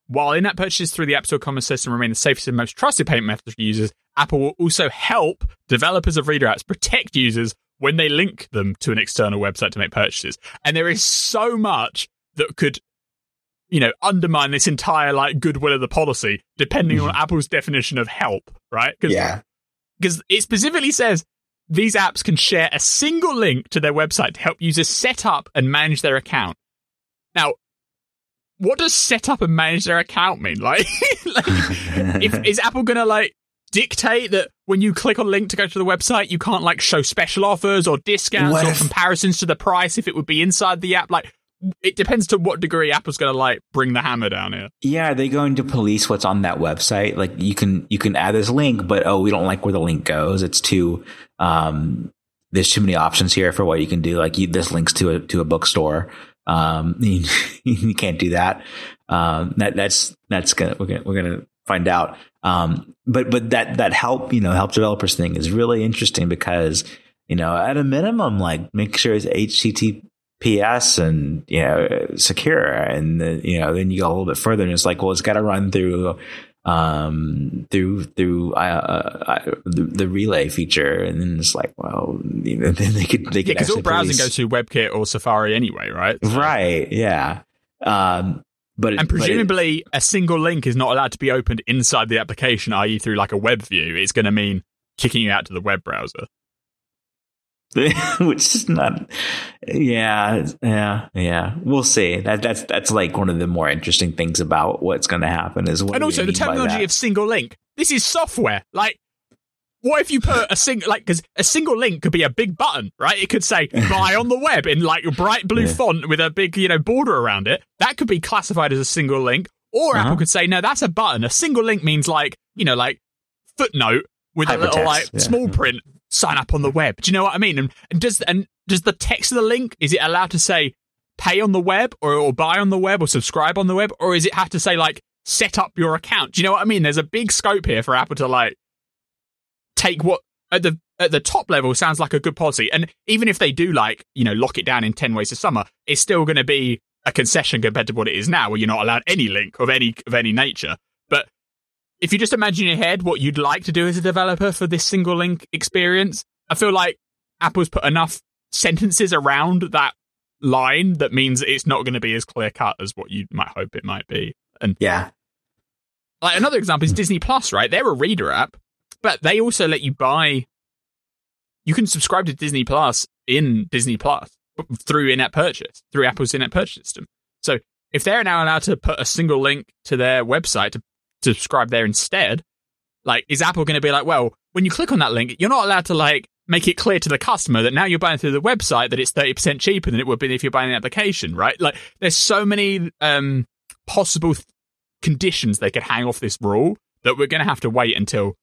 Speaker 2: While in-app purchases through the App Store commerce system remain the safest and most trusted payment method for users, Apple will also help developers of Reader apps protect users when they link them to an external website to make purchases. And there is so much that could, you know, undermine this entire like goodwill of the policy, depending mm-hmm. on Apple's definition of help, right?
Speaker 1: yeah.
Speaker 2: Because it specifically says these apps can share a single link to their website to help users set up and manage their account. Now, what does set up and manage their account mean? Like, like if, is Apple gonna like dictate that when you click on a link to go to the website, you can't like show special offers or discounts or comparisons to the price if it would be inside the app? Like, it depends to what degree Apple's going to like bring the hammer down here.
Speaker 1: Yeah, are they going to police what's on that website? Like you can you can add this link, but oh, we don't like where the link goes. It's too um, there's too many options here for what you can do. Like you, this links to a to a bookstore. Um, you, you can't do that. Um, that that's that's gonna we're gonna we're gonna find out. Um, but but that that help you know help developers thing is really interesting because you know at a minimum like make sure it's HTTP PS and you know secure, and the, you know then you go a little bit further, and it's like, well, it's got to run through um through through uh, uh, the, the, relay feature, and then it's like, well, you know, then they could they could
Speaker 2: because all browsing police. goes through WebKit or Safari anyway, right?
Speaker 1: So. Right. Yeah. Um, but
Speaker 2: and presumably, it, a single link is not allowed to be opened inside the application, i.e., through like a web view. It's going to mean kicking you out to the web browser.
Speaker 1: which is not yeah yeah yeah. We'll see. That that's that's like one of the more interesting things about what's going to happen is what
Speaker 2: and also the terminology of single link. This is software. Like what if you put a single like because a single link could be a big button right? It could say buy on the web in like a bright blue yeah. font with a big you know border around it. That could be classified as a single link. Or uh-huh. apple could say no that's a button. A single link means like you know like footnote with Hypertext, a little like yeah. small print sign up on the web. Do you know what I mean? And, and does and does the text of the link is it allowed to say pay on the web or, or buy on the web or subscribe on the web, or is it have to say like set up your account? Do you know what I mean? There's a big scope here for Apple to like take what at the at the top level sounds like a good policy. And even if they do like, you know, lock it down in 10 ways to summer, it's still going to be a concession compared to what it is now, where you're not allowed any link of any of any nature if you just imagine in your head what you'd like to do as a developer for this single link experience, I feel like Apple's put enough sentences around that line that means it's not going to be as clear cut as what you might hope it might be. And
Speaker 1: yeah,
Speaker 2: like another example is hmm. Disney Plus, right? They're a reader app, but they also let you buy. You can subscribe to Disney Plus in Disney Plus, through in-app purchase, through Apple's in-app purchase system. So if they're now allowed to put a single link to their website to, to subscribe there instead, like, is Apple going to be like, well, when you click on that link, you're not allowed to like make it clear to the customer that now you're buying through the website that it's 30% cheaper than it would be if you're buying an application, right? Like, there's so many um, possible th- conditions they could hang off this rule that we're going to have to wait until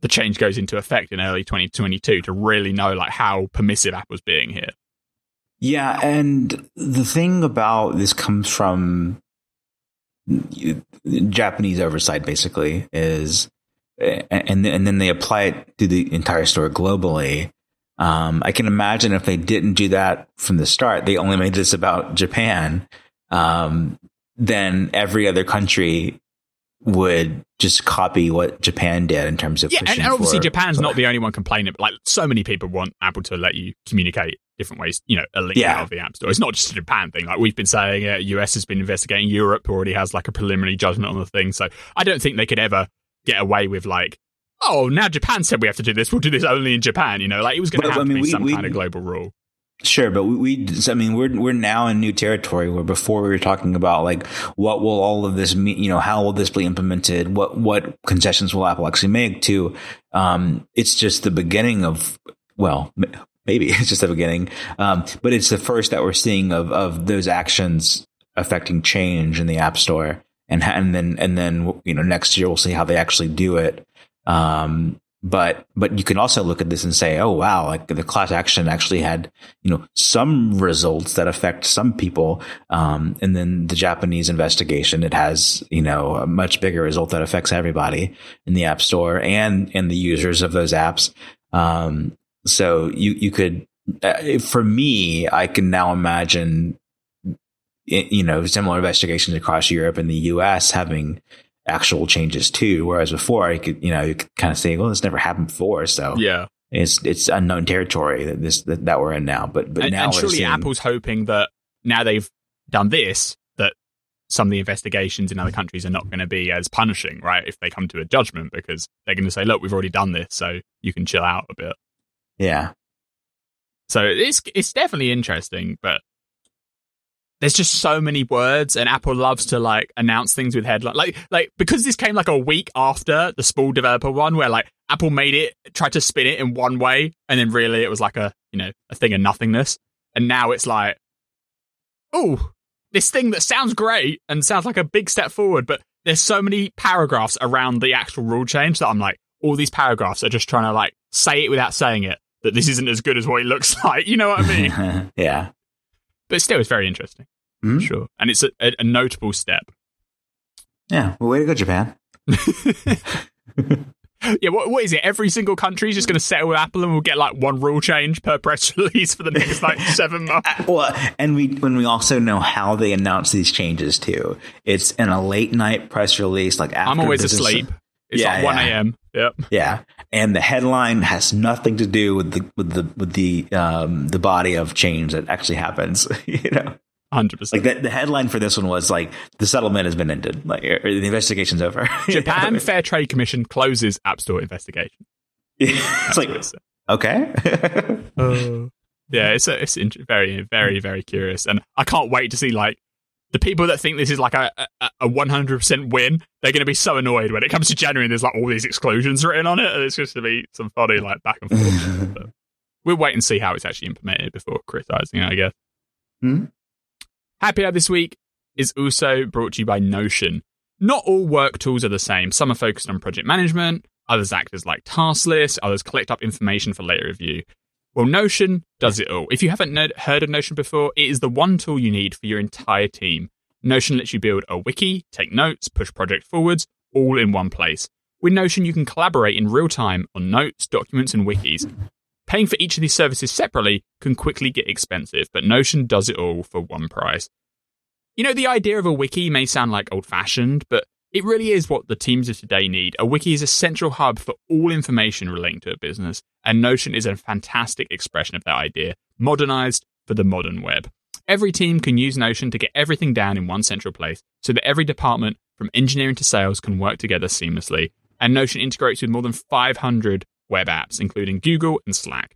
Speaker 2: the change goes into effect in early 2022 to really know like how permissive Apple's being here.
Speaker 1: Yeah, and the thing about this comes from Japanese oversight basically is and and then they apply it to the entire store globally. Um, I can imagine if they didn't do that from the start, they only made this about Japan. Um, then every other country would just copy what Japan did in terms of
Speaker 2: yeah, and, and obviously Japan's not the only one complaining. But like so many people want Apple to let you communicate different ways. You know, a link
Speaker 1: Yeah.
Speaker 2: out of the App Store. It's not just a Japan thing. Like we've been saying, uh, US has been investigating. Europe already has like a preliminary judgment on the thing. So I don't think they could ever get away with like. Oh, now Japan said we have to do this. We'll do this only in Japan. You know, like it was going to have
Speaker 1: I mean, we-
Speaker 2: some
Speaker 1: we-
Speaker 2: kind of global rule.
Speaker 1: Sure, but we, we, I mean, we're we're now in new territory where before we were talking about like what will all of this mean? You know, how will this be implemented? What what concessions will Apple actually make? To, um, it's just the beginning of well, maybe it's just the beginning, um, but it's the first that we're seeing of of those actions affecting change in the App Store, and and then and then you know next year we'll see how they actually do it. Um, but but you can also look at this and say, oh wow, like the class action actually had you know some results that affect some people, um, and then the Japanese investigation it has you know a much bigger result that affects everybody in the App Store and and the users of those apps. Um, so you you could uh, for me, I can now imagine you know similar investigations across Europe and the U.S. having actual changes too. Whereas before, I could you know you could kind of say, well, this never happened before, so
Speaker 2: Yeah.
Speaker 1: it's it's unknown territory that this that, that we're in now. But but
Speaker 2: and,
Speaker 1: now
Speaker 2: and surely
Speaker 1: seeing,
Speaker 2: Apple's hoping that now they've done this, that some of the investigations in other countries are not going to be as punishing, right? If they come to a judgment, because they're going to say, "Look, we've already done this, so you can chill out a bit."
Speaker 1: Yeah.
Speaker 2: So it's it's definitely interesting, but there's just so many words, and Apple loves to like announce things with headline, like like because this came like a week after the Spool developer one, where like Apple made it, tried to spin it in one way, and then really it was like a you know a thing of nothingness, and now it's like, oh, this thing that sounds great and sounds like a big step forward, but there's so many paragraphs around the actual rule change that I'm like, all these paragraphs are just trying to like say it without saying it that this isn't as good as what it looks like. You know what I mean?
Speaker 1: yeah
Speaker 2: but still, it's very interesting.
Speaker 1: Mhm.
Speaker 2: Sure, and it's a, a, a notable step.
Speaker 1: yeah. Well, way to go, Japan.
Speaker 2: Yeah, what what is it? Every single country is just going to settle with Apple, and we'll get like one rule change per press release for the next like seven months.
Speaker 1: Uh, Well, and we when we also know how they announce these changes too. It's in a late night press release, like after
Speaker 2: I'm always
Speaker 1: business-
Speaker 2: asleep. It's
Speaker 1: Yeah,
Speaker 2: like one
Speaker 1: yeah.
Speaker 2: a.m. Yep.
Speaker 1: Yeah, and the headline has nothing to do with the with the with the um the body of change that actually happens. you know,
Speaker 2: Hundred
Speaker 1: like
Speaker 2: percent.
Speaker 1: the, the headline for this one was like the settlement has been ended, like or the investigation's over.
Speaker 2: Japan Fair Trade Commission closes App Store investigation.
Speaker 1: it's like
Speaker 2: It's-
Speaker 1: okay.
Speaker 2: yeah, it's a, it's int- very very very curious, and I can't wait to see like the people that think this is like a a- a one hundred percent win. They're going to be so annoyed when it comes to January. and There's like all these exclusions written on it, and it's just going to be some funny like back and forth. but we'll wait and see how it's actually implemented before criticizing. it, I guess.
Speaker 1: Hmm?
Speaker 2: Happy Hour this week is also brought to you by Notion. Not all work tools are the same. Some are focused on project management, others act as like task lists, others collect up information for later review. Well, Notion does it all. If you haven't heard of Notion before, it is the one tool you need for your entire team. Notion lets you build a wiki, take notes, push project forwards, all in one place. With Notion, you can collaborate in real time on notes, documents, and wikis. Paying for each of these services separately can quickly get expensive, but Notion does it all for one price. You know, the idea of a wiki may sound like old fashioned, but it really is what the teams of today need. A wiki is a central hub for all information relating to a business, and Notion is a fantastic expression of that idea, modernized for the modern web. Every team can use Notion to get everything down in one central place so that every department, from engineering to sales, can work together seamlessly. And Notion integrates with more than 500 web apps, including Google and Slack.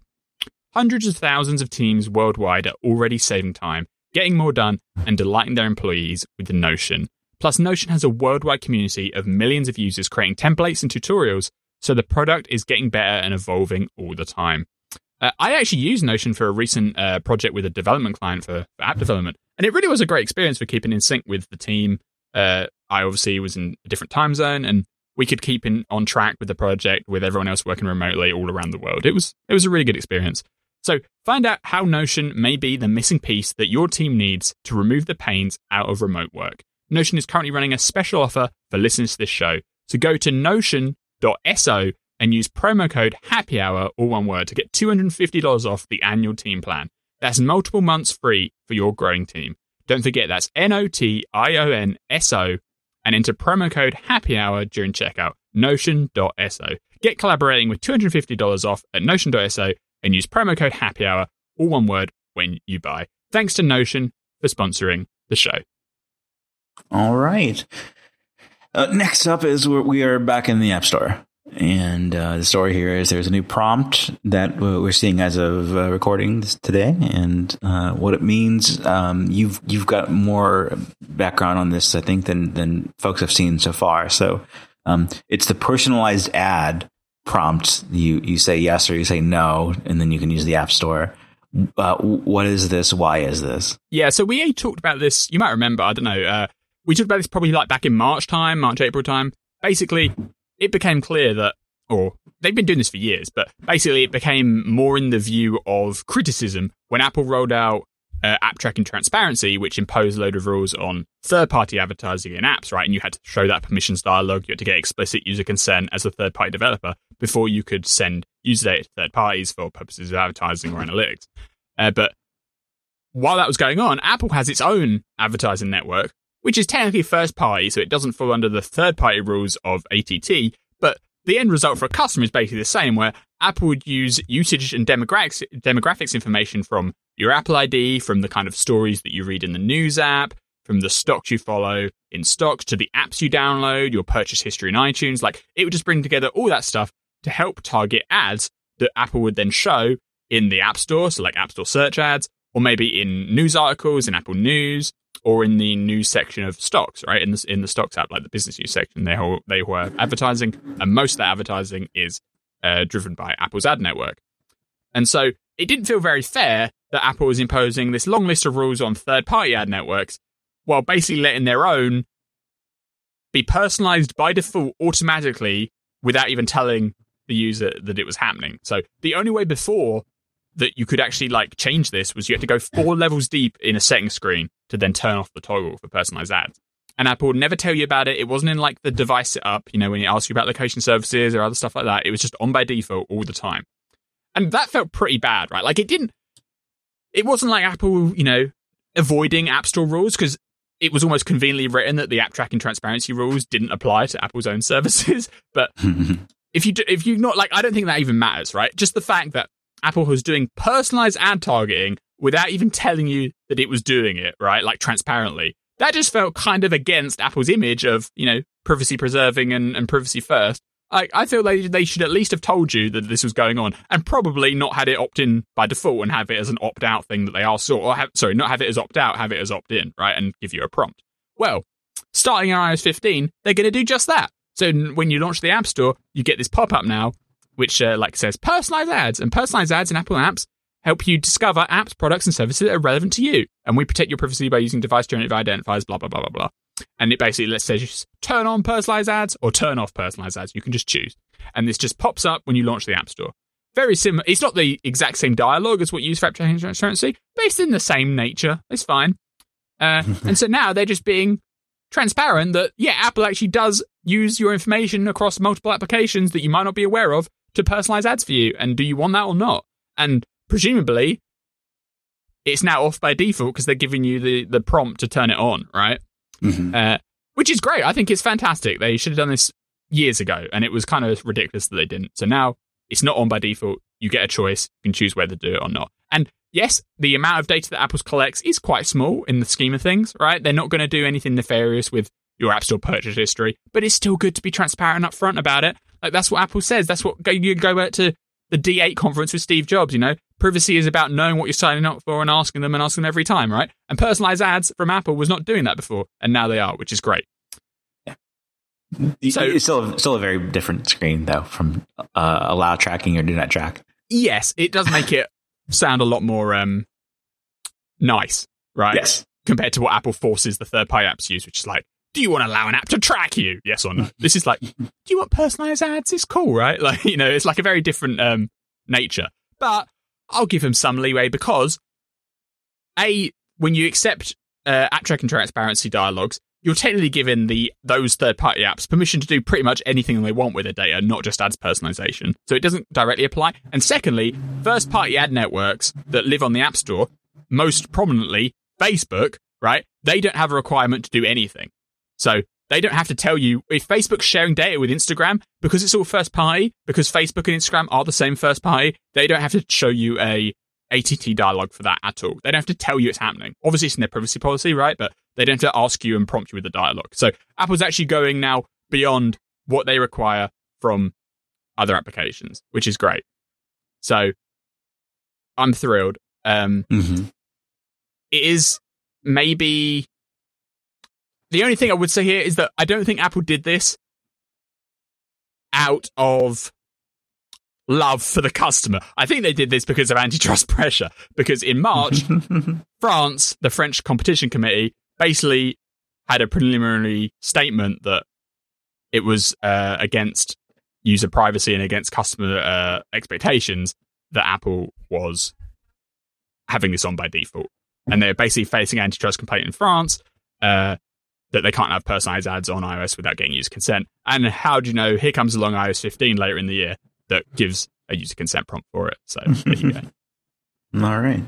Speaker 2: hundreds of thousands of teams worldwide are already saving time, getting more done, and delighting their employees with the Notion. Plus, Notion has a worldwide community of millions of users creating templates and tutorials, so the product is getting better and evolving all the time. Uh, I actually used Notion for a recent uh, project with a development client for, for, app development, and it really was a great experience for keeping in sync with the team. Uh, I obviously was in a different time zone, and we could keep in, on track with the project with everyone else working remotely all around the world. It was it was a really good experience. So find out how Notion may be the missing piece that your team needs to remove the pains out of remote work. Notion is currently running a special offer for listeners to this show. So go to notion.so and use promo code happy hour all one word to get $250 off the annual team plan. That's multiple months free for your growing team. Don't forget that's N O T I O N S O and enter promo code happy hour during checkout. Notion.so. Get collaborating with $250 off at Notion.so and use promo code happy hour, all one word, when you buy. Thanks to Notion for sponsoring the show.
Speaker 1: All right. Uh, next up is we are back in the App Store. And uh, the story here is there's a new prompt that we're seeing as of uh, recording today, and uh, what it means. Um, you've you've got more background on this, I think, than than folks have seen so far. So um, it's the personalized ad prompt. You you say yes or you say no, and then you can use the App Store. Uh, what is this? Why is this?
Speaker 2: Yeah, so we talked about this. You might remember. I don't know. We talked about this probably like back in March time, March April time. Basically, it became clear that, or they've been doing this for years, but basically it became more in the view of criticism when Apple rolled out uh, app tracking transparency, which imposed a load of rules on third party advertising in apps, right? And you had to show that permissions dialog, you had to get explicit user consent as a third party developer before you could send user data to third parties for purposes of advertising or analytics. Uh, but while that was going on, Apple has its own advertising network, which is technically first party, so it doesn't fall under the third party rules of ATT, but the end result for a customer is basically the same, where Apple would use usage and demographics, demographics information from your Apple ID, from the kind of stories that you read in the news app, from the stocks you follow in stocks to the apps you download, your purchase history in iTunes. Like it would just bring together all that stuff to help target ads that Apple would then show in the App Store, so like App Store search ads, or maybe in news articles in Apple News, or in the news section of stocks, right? In the in the stocks app, like the business news section, they were, they were advertising, and most of that advertising is uh, driven by Apple's ad network. And so it didn't feel very fair that Apple was imposing this long list of rules on third party ad networks while basically letting their own be personalized by default automatically without even telling the user that it was happening. So the only way before that you could actually like change this was you had to go four levels deep in a setting screen to then turn off the toggle for personalized ads. And Apple would never tell you about it. It wasn't in like the device setup, you know, when it asks you about location services or other stuff like that. It was just on by default all the time. And that felt pretty bad, right? Like it didn't, it wasn't like Apple, you know, avoiding App Store rules because it was almost conveniently written that the app tracking transparency rules didn't apply to Apple's own services. But if you do, if you not like, I don't think that even matters, right? Just the fact that Apple was doing personalized ad targeting without even telling you that it was doing it, right? Like transparently. That just felt kind of against Apple's image of, you know, privacy preserving and, and privacy first. I, I feel they, they should at least have told you that this was going on and probably not had it opt in by default and have it as an opt out thing that they are for, or have, sorry, not have it as opt out, have it as opt in, right? And give you a prompt. Well, starting in iOS 15, they're going to do just that. So when you launch the App Store, you get this pop up now which uh, like says personalized ads and personalized ads in Apple apps help you discover apps, products, and services that are relevant to you. And we protect your privacy by using device generative identifiers, blah, blah, blah, blah, blah. And it basically let's turn on personalized ads or turn off personalized ads. You can just choose. And this just pops up when you launch the App Store. Very similar. It's not the exact same dialogue as what you use for app tracking transparency, but it's in the same nature. It's fine. Uh, and so now they're just being transparent that, yeah, Apple actually does use your information across multiple applications that you might not be aware of to personalize ads for you. And do you want that or not? And presumably, it's now off by default because they're giving you the, the prompt to turn it on, right? Mm-hmm. Uh, which is great. I think it's fantastic. They should have done this years ago, and it was kind of ridiculous that they didn't. So now it's not on by default. You get a choice. You can choose whether to do it or not. And yes, the amount of data that Apple collects is quite small in the scheme of things, right? They're not going to do anything nefarious with your App Store purchase history, but it's still good to be transparent up front about it. Like that's what Apple says. That's what you go back to the D8 conference with Steve Jobs. You know, privacy is about knowing what you're signing up for and asking them and asking them every time, right? And personalized ads from Apple was not doing that before, and now they are, which is great.
Speaker 1: So it's still still a very different screen though from uh, allow tracking or do not track.
Speaker 2: Yes, it does make it sound a lot more um, nice, right?
Speaker 1: Yes,
Speaker 2: compared to what Apple forces the third party apps to use, which is like, do you want to allow an app to track you? Yes or no? this is like, do you want personalized ads? It's cool, right? Like you know, it's like a very different um, nature. But I'll give them some leeway because a when you accept uh, app tracking transparency dialogues, you're technically giving the those third party apps permission to do pretty much anything they want with their data, not just ads personalization. So it doesn't directly apply. And secondly, first party ad networks that live on the App Store, most prominently Facebook, right? They don't have a requirement to do anything. So they don't have to tell you if Facebook's sharing data with Instagram because it's all first party, because Facebook and Instagram are the same first party, they don't have to show you a ATT dialogue for that at all. They don't have to tell you it's happening. Obviously, it's in their privacy policy, right? But they don't have to ask you and prompt you with the dialogue. So Apple's actually going now beyond what they require from other applications, which is great. So I'm thrilled. Um, mm-hmm. it is maybe the only thing I would say here is that I don't think Apple did this out of love for the customer. I think they did this because of antitrust pressure. Because in March, France, the French competition committee, basically had a preliminary statement that it was uh, against user privacy and against customer uh, expectations that Apple was having this on by default. And they're basically facing antitrust complaint in France uh, that they can't have personalized ads on iOS without getting user consent. And how do you know? Here comes along iOS 15 later in the year that gives a user consent prompt for it. So there you go.
Speaker 1: All right.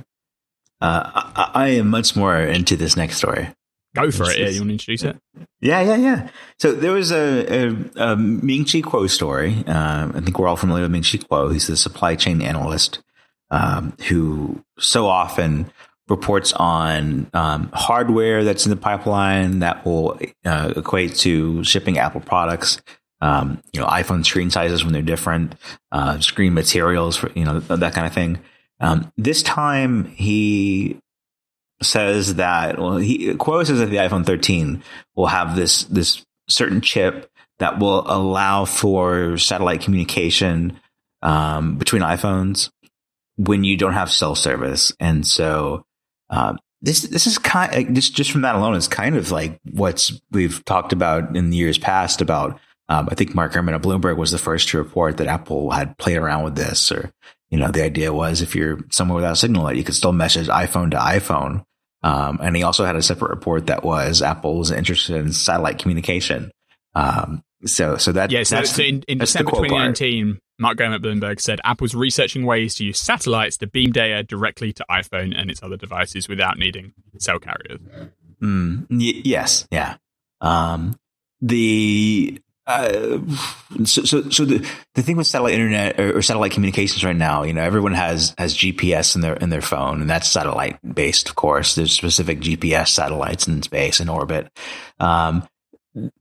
Speaker 1: Uh, I, I, am much more into this next story.
Speaker 2: Go for it. Yeah, you want to introduce it?
Speaker 1: Yeah, yeah, yeah. So there was a, a, a Ming Chi Kuo story. Uh, I think we're all familiar with Ming Chi Kuo. He's the supply chain analyst um, who so often reports on um, hardware that's in the pipeline that will uh, equate to shipping Apple products. Um, you know, iPhone screen sizes when they're different, uh, screen materials, for, you know, that kind of thing. Um, this time he says that, well, he, Kuo says that the iPhone 13 will have this, this certain chip that will allow for satellite communication, um, between iPhones when you don't have cell service. And so, um, this this is kind of, just just from that alone is kind of like what we've talked about in the years past about um, I think Mark Gurman of Bloomberg was the first to report that Apple had played around with this, or you know, the idea was if you're somewhere without signal, you could still message iPhone to iPhone. Um, and he also had a separate report that was Apple was interested in satellite communication. Um, so, so that
Speaker 2: yeah. So, so in, in December 2019, part. Mark Gurman at Bloomberg said Apple's researching ways to use satellites to beam data directly to iPhone and its other devices without needing cell carriers.
Speaker 1: Mm, y- yes, yeah. Um, the uh, so, so, so the, the thing with satellite internet or, or, satellite communications right now, you know, everyone has, has GPS in their, in their phone and that's satellite based, of course. There's specific GPS satellites in space and orbit. Um,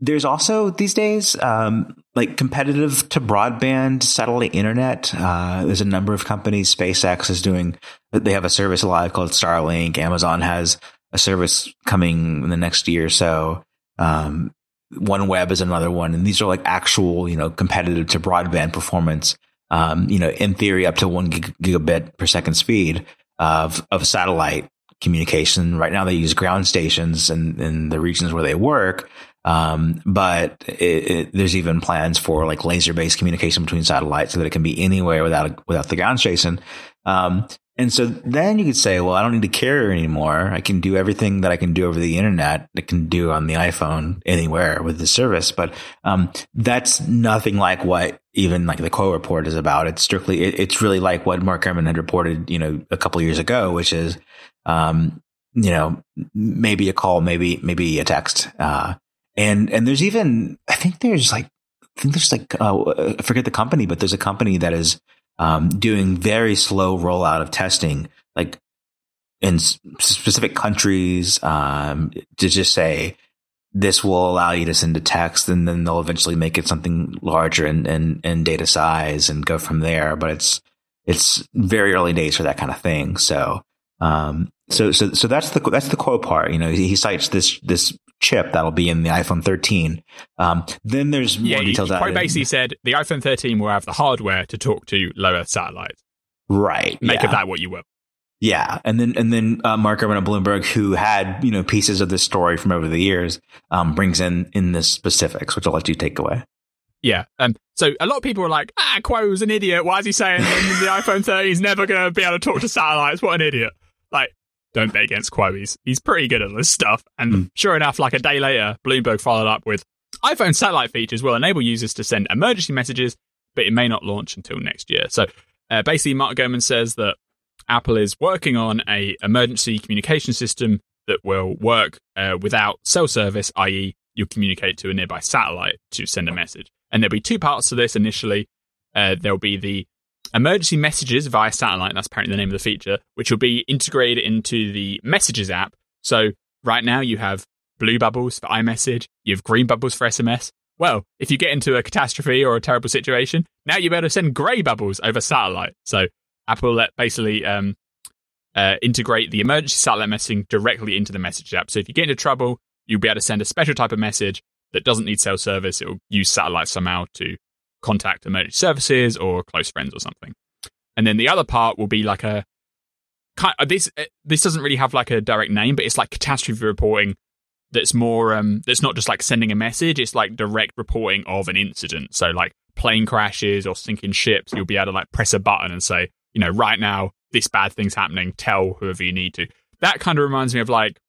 Speaker 1: there's also these days, um, like competitive to broadband satellite internet. Uh, there's a number of companies. SpaceX is doing, they have a service live called Starlink. Amazon has a service coming in the next year or so. Um, OneWeb is another one, and these are like actual, you know, competitive to broadband performance. Um, you know, in theory, up to one gig- gigabit per second speed of of satellite communication. Right now, they use ground stations in, in the regions where they work. Um, but it, it, there's even plans for like laser based communication between satellites so that it can be anywhere without without the ground station. Um, and so then you could say, well, I don't need a carrier anymore. I can do everything that I can do over the internet. I can do on the iPhone anywhere with the service. But, um, that's nothing like what even like the Kuo report is about. It's strictly, it, it's really like what Mark Gurman had reported, you know, a couple years ago, which is, um, you know, maybe a call, maybe, maybe a text. Uh, and, and there's even, I think there's like, I think there's like, uh, I forget the company, but there's a company that is, um, doing very slow rollout of testing, like in specific countries, um, to just say this will allow you to send a text, and then they'll eventually make it something larger and in, in data size and go from there. But it's it's very early days for that kind of thing. So, um, so, so, so that's the, that's the quote part. You know, he, he cites this, this chip that'll be in the iPhone 13. Um, then there's more
Speaker 2: yeah,
Speaker 1: details.
Speaker 2: He quite basically said the iPhone 13 will have the hardware to talk to low Earth satellites.
Speaker 1: Right.
Speaker 2: Make
Speaker 1: yeah.
Speaker 2: of that what you will.
Speaker 1: Yeah, and then and then uh, Mark Gurman at Bloomberg, who had you know pieces of this story from over the years, um, brings in in the specifics, which I'll let you take away.
Speaker 2: Yeah, um, so a lot of people are like, ah, Kuo's an idiot. Why is he saying the iPhone 30 is never going to be able to talk to satellites? What an idiot! Like, don't bet against Kuo. He's he's pretty good at this stuff. And mm. sure enough, like a day later, Bloomberg followed up with iPhone satellite features will enable users to send emergency messages, but it may not launch until next year. So uh, basically, Mark Gurman says that Apple is working on a emergency communication system that will work uh, without cell service, i.e., you'll communicate to a nearby satellite to send a message. And there'll be two parts to this initially. Uh, there'll be the emergency messages via satellite, that's apparently the name of the feature, which will be integrated into the Messages app. So right now you have blue bubbles for iMessage, you have green bubbles for SMS. Well, if you get into a catastrophe or a terrible situation, now you're able to send grey bubbles over satellite. So Apple let basically um, uh, integrate the emergency satellite messaging directly into the message app. So if you get into trouble, you'll be able to send a special type of message that doesn't need cell service. It will use satellite somehow to contact emergency services or close friends or something. And then the other part will be like a kind of, this. Uh, this doesn't really have like a direct name, but it's like catastrophe reporting. That's more. Um, that's not just like sending a message. It's like direct reporting of an incident. So like plane crashes or sinking ships, you'll be able to like press a button and say, you know, right now this bad thing's happening. Tell whoever you need to. That kind of reminds me of like,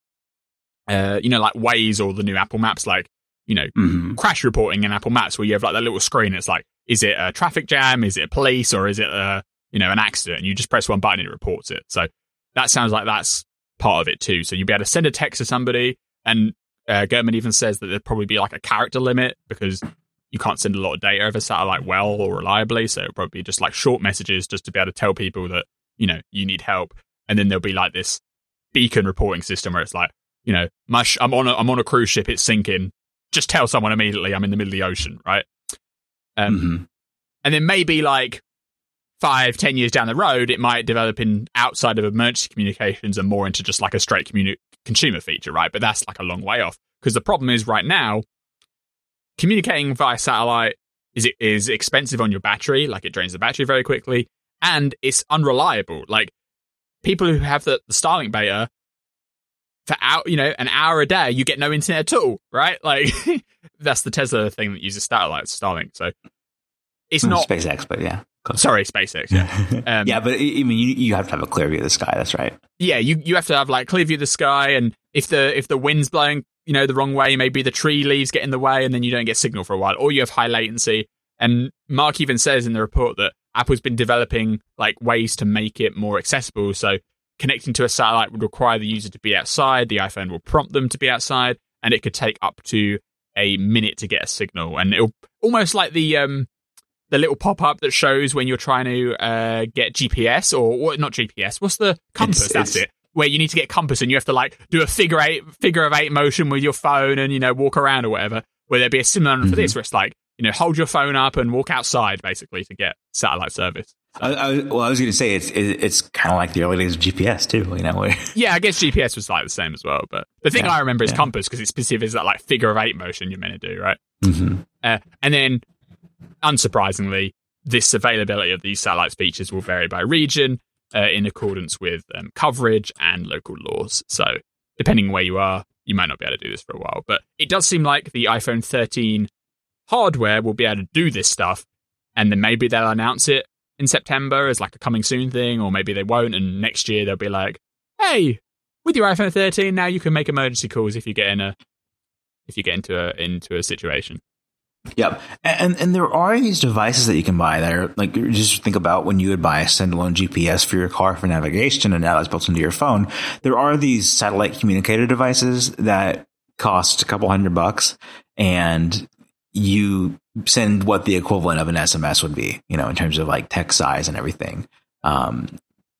Speaker 2: uh, you know, like Waze or the new Apple Maps, like you know, mm-hmm. crash reporting in Apple Maps, where you have like that little screen. It's like, is it a traffic jam? Is it a police? Or is it a you know an accident? And you just press one button and it reports it. So that sounds like that's part of it too. So you'll be able to send a text to somebody, and uh, even says that there'd probably be like a character limit because you can't send a lot of data over satellite well or reliably. So it'll probably be just like short messages just to be able to tell people that, you know, you need help. And then there'll be like this beacon reporting system where it's like, you know, my sh- I'm on a, I'm on a cruise ship, it's sinking. Just tell someone immediately I'm in the middle of the ocean, right? Um, mm-hmm. And then maybe like five, ten years down the road, it might develop in outside of emergency communications and more into just like a straight communi- consumer feature, right? But that's like a long way off because the problem is right now communicating via satellite is is expensive on your battery, like it drains the battery very quickly, and it's unreliable. Like people who have the, the Starlink beta for out, you know, an hour a day, you get no internet at all, right? Like that's the Tesla thing that uses satellites, Starlink. So it's not
Speaker 1: SpaceX, but yeah.
Speaker 2: Sorry, SpaceX. Yeah,
Speaker 1: um, yeah, but I mean, you, you have to have a clear view of the sky. That's right.
Speaker 2: Yeah, you you have to have like clear view of the sky, and if the if the wind's blowing you know, the wrong way. Maybe the tree leaves get in the way and then you don't get signal for a while, or you have high latency. And Mark even says in the report that Apple's been developing like ways to make it more accessible. So connecting to a satellite would require the user to be outside. The iPhone will prompt them to be outside, and it could take up to a minute to get a signal. And it'll almost like the um the little pop up that shows when you're trying to uh, get GPS or, or not GPS. What's the compass? It's, That's it's, it where you need to get compass and you have to like do a figure eight figure of eight motion with your phone and you know walk around or whatever. Where there'd be a similar mm-hmm. for this, where it's like you know hold your phone up and walk outside basically to get satellite service.
Speaker 1: I, I, well, I was going to say it's it, it's kind of like the early days of GPS too, you know.
Speaker 2: yeah, I guess GPS was like the same as well, but the thing yeah, I remember is yeah. compass because it's specific is that like figure of eight motion you're meant to do, right? Mm-hmm. Uh, and then, unsurprisingly, this availability of these satellites features will vary by region uh, in accordance with um, coverage and local laws. So, depending where you are, you might not be able to do this for a while. But it does seem like the iPhone 13 hardware will be able to do this stuff, and then maybe they'll announce it in September as like a coming soon thing, or maybe they won't, and next year they'll be like, "Hey, with your iPhone 13, now you can make emergency calls if you get in a if you get into a into a situation."
Speaker 1: Yep, and and there are these devices that you can buy that are like just think about when you would buy a standalone GPS for your car for navigation, and now it's built into your phone. There are these satellite communicator devices that cost a couple hundred bucks, and you send what the equivalent of an SMS would be, you know, in terms of like text size and everything. Um,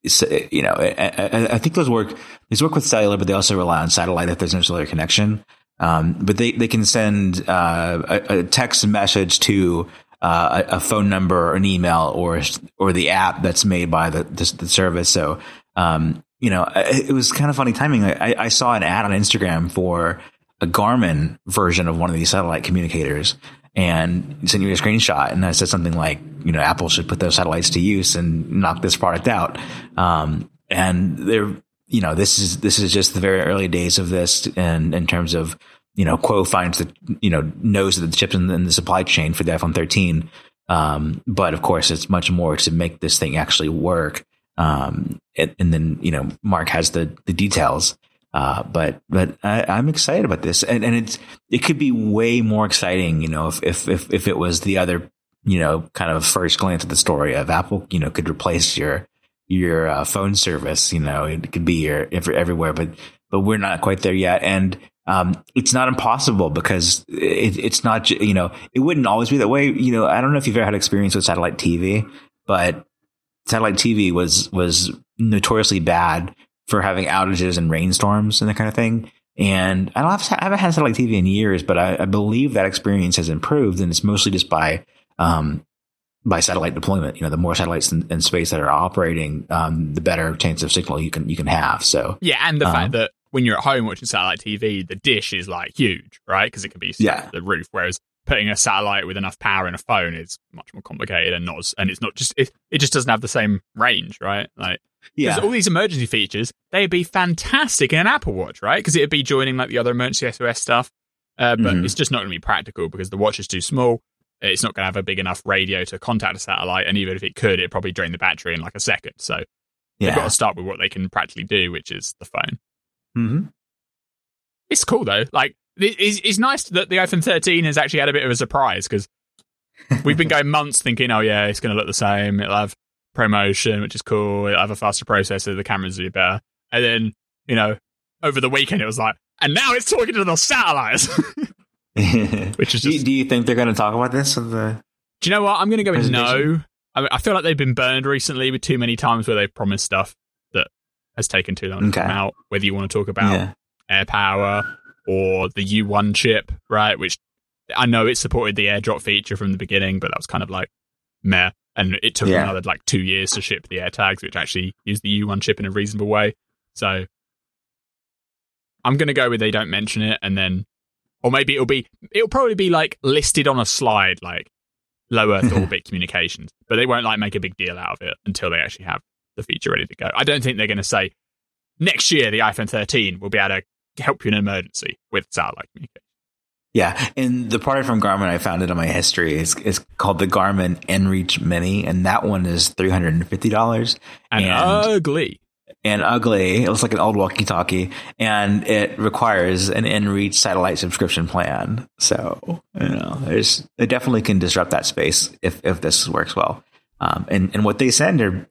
Speaker 1: so, you know, I, I, think those work. These work with cellular, but they also rely on satellite if there's no cellular connection. Um, but they, they can send uh, a, a, text message to uh, a, a, phone number or an email or or the app that's made by the the, the service. So um, you know, it, it, was kind of funny timing. I, I saw an ad on Instagram for a Garmin version of one of these satellite communicators and sent you a screenshot. And I said something like, you know, Apple should put those satellites to use and knock this product out. Um, and they're, you know, this is, this is just the very early days of this. And in terms of, you know, Kuo finds that, you know, knows that the chips in, in the supply chain for the iPhone 13. Um, but of course, it's much more to make this thing actually work. Um, and, and then, you know, Mark has the, the details. Uh, but but I, am excited about this, and and it's it could be way more exciting, you know, if if if, if it was the other, you know, kind of first glance at the story of Apple, you know, could replace your your uh, phone service, you know, it could be your everywhere, but but we're not quite there yet, and um, it's not impossible because it, it's not, you know, it wouldn't always be that way. You know, I don't know if you've ever had experience with satellite TV, but satellite TV was was notoriously bad for having outages and rainstorms and that kind of thing. And I don't have, I haven't had satellite TV in years, but I, I, believe that experience has improved, and it's mostly just by um, by satellite deployment. You know, the more satellites in, in space that are operating, um, the better chance of signal you can you can have. So
Speaker 2: yeah, and the um, fact that when you're at home watching satellite TV, the dish is like huge, right? Because it can be yeah. the roof. Whereas putting a satellite with enough power in a phone is much more complicated and not and it's not just it, it just doesn't have the same range, right? Like yeah. all these emergency features, they'd be fantastic in an Apple Watch, right? Because it'd be joining like the other emergency SOS stuff. Uh, but mm-hmm. it's just not going to be practical because the watch is too small. It's not going to have a big enough radio to contact a satellite, and even if it could, it'd probably drain the battery in like a second. So yeah. they've got to start with what they can practically do, which is the phone.
Speaker 1: Mm-hmm.
Speaker 2: It's cool though. Like it's, it's nice that the iPhone 13 has actually had a bit of a surprise because we've been going months thinking, oh yeah, it's going to look the same. It'll have ProMotion, which is cool. It'll have a faster processor. The cameras will be better. And then, you know, over the weekend, it was like, and now it's talking to the satellites.
Speaker 1: which is just, do, you, do, you think they're going to talk about this? The
Speaker 2: do you know what? I'm going to go with no. I, mean, I, feel like they've been burned recently with too many times where they've promised stuff that has taken too long okay. to come out. Whether you want to talk about yeah. AirPower or the U1 chip, right? Which I know it supported the AirDrop feature from the beginning, but that was kind of like meh. And it took yeah. another like two years to ship the AirTags, which actually used the U1 chip in a reasonable way. So I'm going to go with they don't mention it, and then, or maybe it'll be, it'll probably be like listed on a slide, like low Earth orbit communications, but they won't like make a big deal out of it until they actually have the feature ready to go. I don't think they're going to say next year the iPhone 13 will be able to help you in an emergency with satellite communication.
Speaker 1: Yeah, and the product from Garmin I found it on my history is is called the Garmin InReach Mini, and that one is three hundred and fifty dollars.
Speaker 2: And, and ugly.
Speaker 1: And ugly. It looks like an old walkie-talkie, and it requires an InReach satellite subscription plan. So you know, there's it definitely can disrupt that space if if this works well. Um, and and what they send are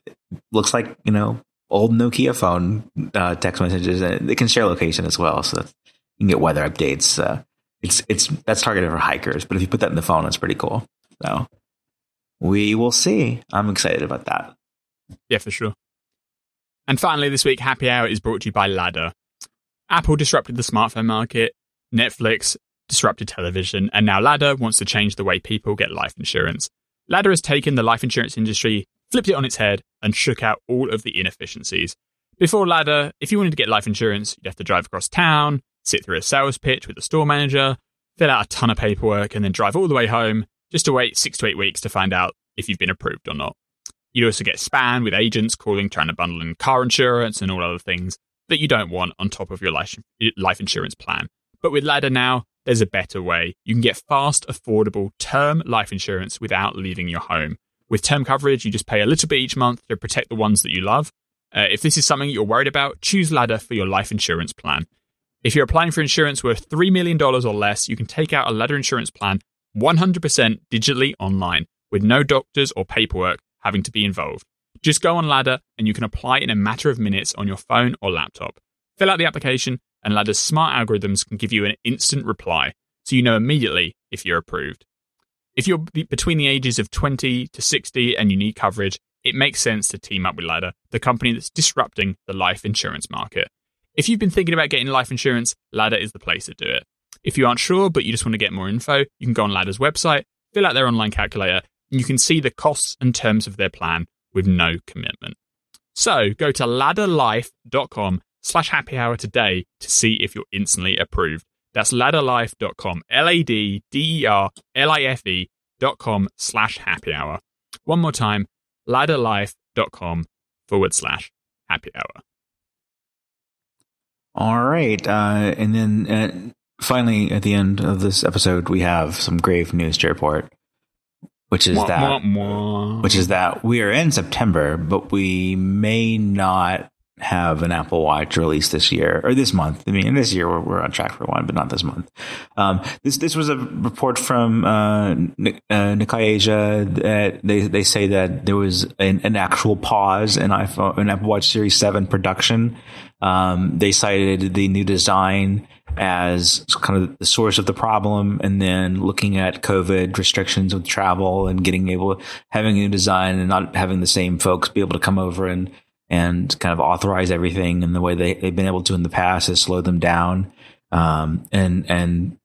Speaker 1: looks like you know old Nokia phone uh, text messages, and they can share location as well, so you can get weather updates. Uh, it's it's that's targeted for hikers, but if you put that in the phone, it's pretty cool. So we will see. I'm excited about that.
Speaker 2: Yeah, for sure. And finally, this week, Happy Hour is brought to you by Ladder. Apple disrupted the smartphone market, Netflix disrupted television, and now Ladder wants to change the way people get life insurance. Ladder has taken the life insurance industry, flipped it on its head, and shook out all of the inefficiencies. Before Ladder, if you wanted to get life insurance, you'd have to drive across town, sit through a sales pitch with the store manager, fill out a ton of paperwork, and then drive all the way home just to wait six to eight weeks to find out if you've been approved or not. You'd also get spam with agents calling trying to bundle in car insurance and all other things that you don't want on top of your life insurance plan. But with Ladder now, there's a better way. You can get fast, affordable term life insurance without leaving your home. With term coverage, you just pay a little bit each month to protect the ones that you love. Uh, if this is something you're worried about, choose Ladder for your life insurance plan. If you're applying for insurance worth $3 million or less, you can take out a Ladder insurance plan 100% digitally online with no doctors or paperwork having to be involved. Just go on Ladder and you can apply in a matter of minutes on your phone or laptop. Fill out the application, and Ladder's smart algorithms can give you an instant reply so you know immediately if you're approved. If you're between the ages of 20 to 60 and you need coverage, it makes sense to team up with Ladder, the company that's disrupting the life insurance market. If you've been thinking about getting life insurance, Ladder is the place to do it. If you aren't sure, but you just want to get more info, you can go on Ladder's website, fill out their online calculator, and you can see the costs and terms of their plan with no commitment. So go to ladderlife.com slash happy hour today to see if you're instantly approved. That's ladderlife.com, L A D D E R L I F E dot com slash happy hour. One more time, ladderlife.com forward slash happy hour.
Speaker 1: All right. Uh, and then uh, finally, at the end of this episode, we have some grave news to report, which is
Speaker 2: Mwah,
Speaker 1: that
Speaker 2: mwah, mwah.
Speaker 1: which is that we are in September, but we may not have an Apple Watch released this year or this month. I mean, this year we're, we're on track for one, but not this month. Um, this this was a report from uh, uh, Nikkei Asia that they they say that there was an, an actual pause in iPhone in Apple Watch Series Seven production. Um, they cited the new design as kind of the source of the problem, and then looking at COVID restrictions with travel and getting able having a new design and not having the same folks be able to come over and and kind of authorize everything in the way they, they've been able to in the past has slowed them down. Um, and, and,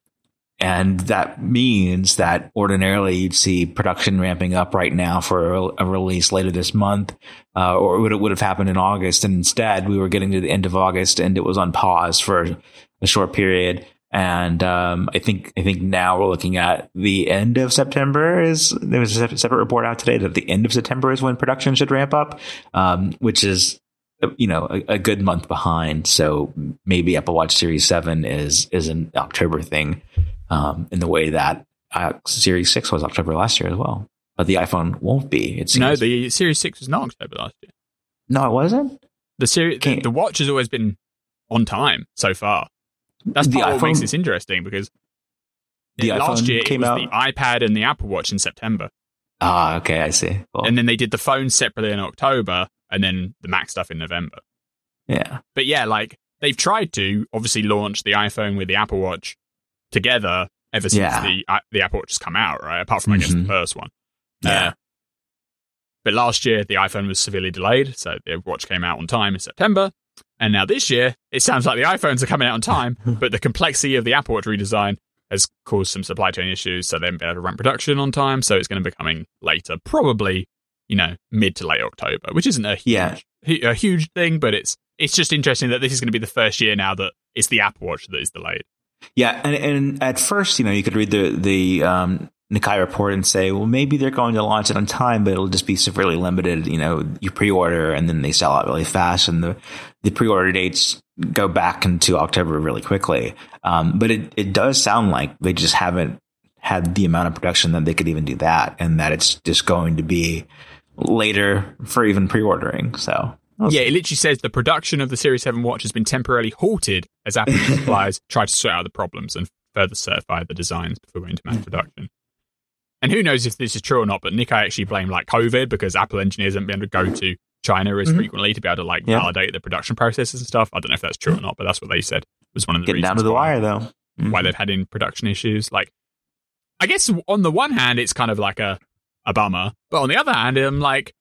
Speaker 1: and that means that ordinarily you'd see production ramping up right now for a, a release later this month, uh, or it would, it would have happened in August. And instead we were getting to the end of August and it was on pause for a short period. And um, I think I think now we're looking at the end of September. Is there was a separate report out today that the end of September is when production should ramp up, um, which is you know a, a, good month behind. So maybe Apple Watch Series Seven is is an October thing, um, in the way that uh, Series Six was October last year as well. But the iPhone won't be.
Speaker 2: No, the Series 6 was not October last year.
Speaker 1: no, it wasn't.
Speaker 2: The, series, the, the watch has always been on time so far. That's
Speaker 1: The
Speaker 2: what makes
Speaker 1: iPhone-
Speaker 2: this interesting because
Speaker 1: The
Speaker 2: last
Speaker 1: iPhone
Speaker 2: year it
Speaker 1: came
Speaker 2: was
Speaker 1: out-
Speaker 2: the iPad and the Apple Watch in September.
Speaker 1: Ah, okay, I see. Cool.
Speaker 2: And then they did the phone separately in October and then the Mac stuff in November.
Speaker 1: yeah,
Speaker 2: But yeah, like they've tried to obviously launch the iPhone with the Apple Watch together ever since
Speaker 1: Yeah.
Speaker 2: the uh, the Apple Watch has come out, right? Apart from I guess
Speaker 1: Mhm.
Speaker 2: the first one.
Speaker 1: yeah.
Speaker 2: Uh, but last year the iPhone was severely delayed, so the watch came out on time in September. And now this year, it sounds like the iPhones are coming out on time, but the complexity of the Apple Watch redesign has caused some supply chain issues, so they haven't been able to run production on time. So it's going to be coming later, probably you know mid to late October, which isn't a huge,
Speaker 1: Yeah.
Speaker 2: hu- a huge thing, but it's it's just interesting that this is going to be the first year now that it's the Apple Watch that is delayed.
Speaker 1: Yeah, and, and at first, you know, you could read the the um, Nikkei report and say, well, maybe they're going to launch it on time, but it'll just be severely limited. You know, you pre-order and then they sell out really fast, and the the pre-order dates go back into October really quickly. Um, but it it does sound like they just haven't had the amount of production that they could even do that, and that it's just going to be later for even pre-ordering. So
Speaker 2: Yeah, it literally says the production of the Series 7 watch has been temporarily halted as Apple suppliers try to sort out the problems and further certify the designs before going to mass production. And who knows if this is true or not, but Nikkei actually blame like COVID because Apple engineers haven't been able to go to China as
Speaker 1: Mhm.
Speaker 2: frequently to be able to like
Speaker 1: Yeah.
Speaker 2: validate the production processes and stuff. I don't know if that's true or not, but that's what they said it was one of the
Speaker 1: getting down to the
Speaker 2: why
Speaker 1: wire, though.
Speaker 2: why
Speaker 1: Mhm.
Speaker 2: they've had in production issues. Like, I guess on the one hand, it's kind of like a, a bummer, but on the other hand, I'm like,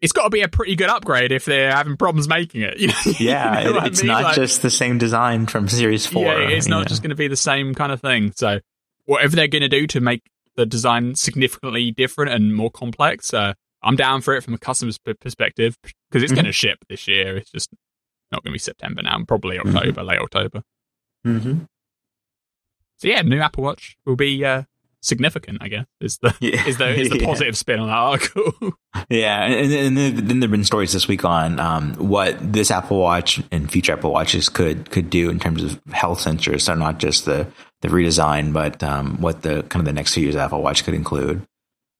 Speaker 2: it's got to be a pretty good upgrade if they're having problems making it. You know?
Speaker 1: Yeah,
Speaker 2: You know
Speaker 1: it-
Speaker 2: what I
Speaker 1: it's
Speaker 2: mean?
Speaker 1: not
Speaker 2: Like,
Speaker 1: just the same design from Series Four.
Speaker 2: yeah, it's not
Speaker 1: know.
Speaker 2: just going to be the same kind of thing. So, whatever they're going to do to make the design significantly different and more complex, uh, I'm down for it from a customer's p- perspective because it's
Speaker 1: Mhm.
Speaker 2: going to ship this year. It's just not going to be September now, probably
Speaker 1: Mm-hmm.
Speaker 2: October, late October.
Speaker 1: Mhm.
Speaker 2: So yeah, new Apple Watch will be uh, significant. I guess is the
Speaker 1: Yeah.
Speaker 2: is the is the
Speaker 1: Yeah.
Speaker 2: positive spin on that article.
Speaker 1: Yeah, and, and then, then there've been stories this week on um, what this Apple Watch and future Apple Watches could could do in terms of health sensors. So not just the the redesign, but um, what the kind of the next few years Apple Watch could include.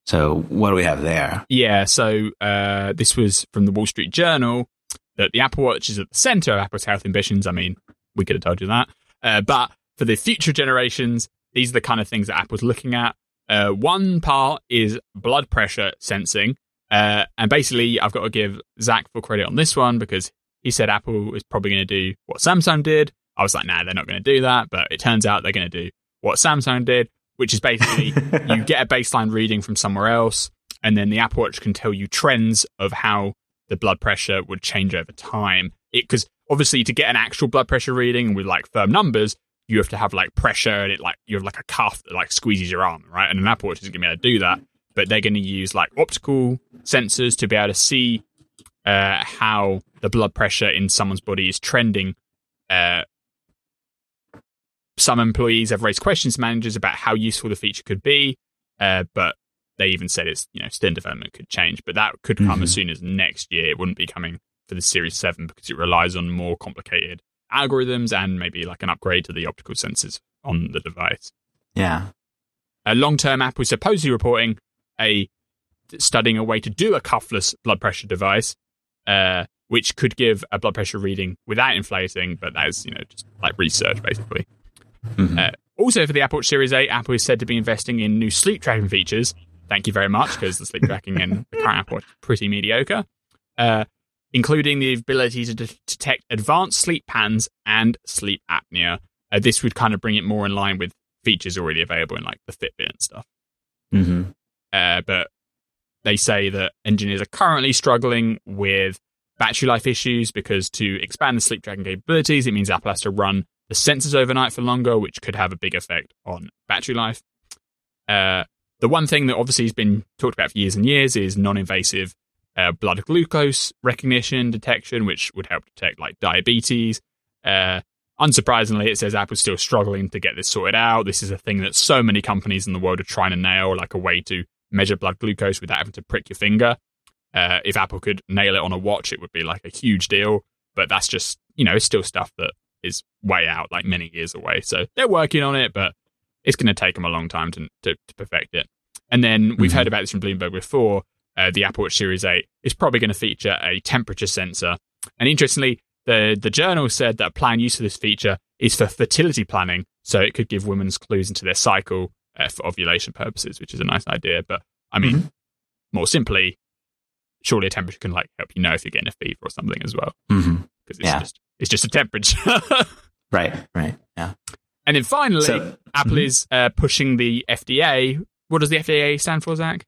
Speaker 1: So what do we have there?
Speaker 2: yeah. So uh, this was from the Wall Street Journal that the Apple Watch is at the center of Apple's health ambitions. I mean, we could have told you that, uh, but for the future generations, these are the kind of things that Apple's looking at. Uh, one part is blood pressure sensing. Uh, and basically, I've got to give Zac full credit on this one because he said Apple is probably going to do what Samsung did. I was like, nah, they're not going to do that. But it turns out they're going to do what Samsung did, which is basically you get a baseline reading from somewhere else, and then the Apple Watch can tell you trends of how the blood pressure would change over time. Because obviously, to get an actual blood pressure reading with like firm numbers, you have to have like pressure and it like you have like a cuff that like squeezes your arm, right? And an Apple Watch isn't going to be able to do that, but they're going to use like optical sensors to be able to see uh, how the blood pressure in someone's body is trending. Uh, some employees have raised questions to managers about how useful the feature could be, uh, but they even said it's you know still in development, could change, but that could come mm-hmm. as soon as next year. It wouldn't be coming for the Series Seven because it relies on more complicated algorithms and maybe like an upgrade to the optical sensors on the device.
Speaker 1: Yeah.
Speaker 2: A Long term, Apple is supposedly reporting a studying a way to do a cuffless blood pressure device, uh, which could give a blood pressure reading without inflating, but that is you know just like research basically. Mm-hmm. Uh, also, for the Apple Watch Series 8, Apple is said to be investing in new sleep tracking features. Thank you very much, because the sleep tracking in the current Apple Watch is pretty mediocre. Uh, including the ability to de- detect advanced sleep patterns and sleep apnea. Uh, this would kind of bring it more in line with features already available in like the Fitbit and stuff.
Speaker 1: Mm-hmm.
Speaker 2: Uh, but they say that engineers are currently struggling with battery life issues because to expand the sleep tracking capabilities, it means Apple has to run the sensors overnight for longer, which could have a big effect on battery life. Uh, the one thing that obviously has been talked about for years and years is non-invasive uh, blood glucose recognition detection, which would help detect like diabetes. Uh, unsurprisingly, it says Apple's still struggling to get this sorted out. This is a thing that so many companies in the world are trying to nail, like a way to measure blood glucose without having to prick your finger. Uh, if Apple could nail it on a watch, it would be like a huge deal. But that's just, you know, it's still stuff that is way out, like many years away. So they're working on it, but it's going to take them a long time to, to, to perfect it. And then we've mm-hmm. heard about this from Bloomberg before. Uh, the Apple Watch Series 8 is probably going to feature a temperature sensor. And interestingly, the, the journal said that a planned use of this feature is for fertility planning. So it could give women's clues into their cycle uh, for ovulation purposes, which is a nice idea. But I mean, mm-hmm. more simply, surely a temperature can like help you know if you're getting a fever or something as well.
Speaker 1: Because
Speaker 2: it's yeah. just it's just a temperature.
Speaker 1: right, right, yeah.
Speaker 2: And then finally, so, Apple mm-hmm. is uh, pushing the FDA. What does the FDA stand for, Zac?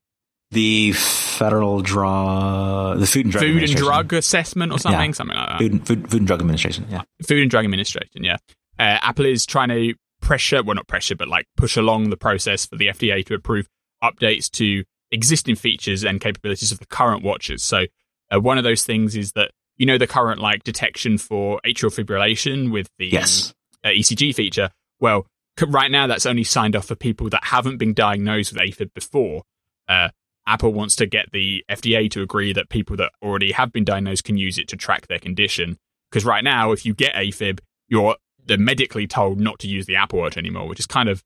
Speaker 1: The Federal Draw, the Food and Drug
Speaker 2: Food and Drug Assessment or something, yeah. something like that.
Speaker 1: Food and, Food, Food and Drug Administration, yeah.
Speaker 2: Food and Drug Administration, yeah. Uh, Apple is trying to pressure, well, not pressure, but like push along the process for the FDA to approve updates to existing features and capabilities of the current watches. So, uh, one of those things is that you know the current like detection for atrial fibrillation with the
Speaker 1: yes.
Speaker 2: uh, ECG feature. Well, right now that's only signed off for people that haven't been diagnosed with AFib before. Uh, Apple wants to get the FDA to agree that people that already have been diagnosed can use it to track their condition. Because right now, if you get AFib, you're they're medically told not to use the Apple Watch anymore, which is kind of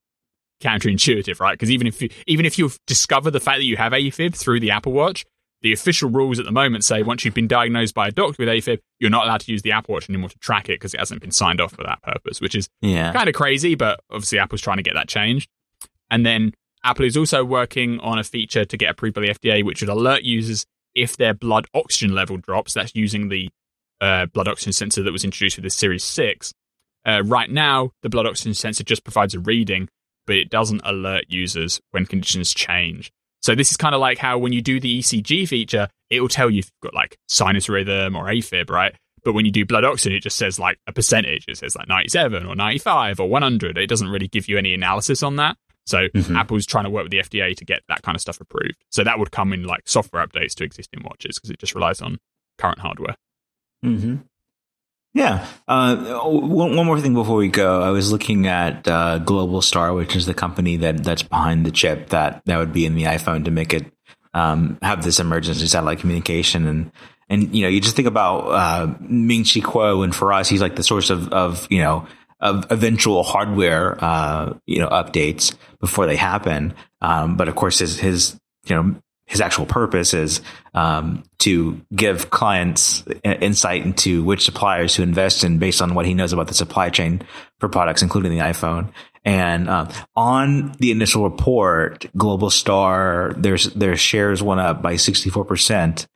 Speaker 2: counterintuitive, right? Because even if you, even if you've discovered the fact that you have AFib through the Apple Watch, the official rules at the moment say once you've been diagnosed by a doctor with AFib, you're not allowed to use the Apple Watch anymore to track it because it hasn't been signed off for that purpose, which is
Speaker 1: yeah.
Speaker 2: kind of crazy. But obviously, Apple's trying to get that changed. And then Apple is also working on a feature to get approved by the FDA, which would alert users if their blood oxygen level drops. That's using the uh, blood oxygen sensor that was introduced with the Series 6. Uh, right now, the blood oxygen sensor just provides a reading, but it doesn't alert users when conditions change. So this is kind of like how when you do the ECG feature, it will tell you if you've got like sinus rhythm or AFib, right? But when you do blood oxygen, it just says like a percentage. It says like 97 or 95 or 100. It doesn't really give you any analysis on that. So mm-hmm. Apple's trying to work with the FDA to get that kind of stuff approved. So that would come in like software updates to existing watches because it just relies on current hardware.
Speaker 1: Mm-hmm. Yeah. Uh, one, one, more thing before we go. I was looking at uh, Globalstar, which is the company that that's behind the chip that that would be in the iPhone to make it um, have this emergency satellite communication. And and you know, you just think about uh, Ming Chi Kuo, and for us, he's like the source of of you know of eventual hardware uh, you know updates before they happen. Um, but of course, his his you know his actual purpose is um, to give clients insight into which suppliers to invest in based on what he knows about the supply chain for products, including the iPhone. And um, on the initial report, Globalstar, their their shares went up by sixty four percent.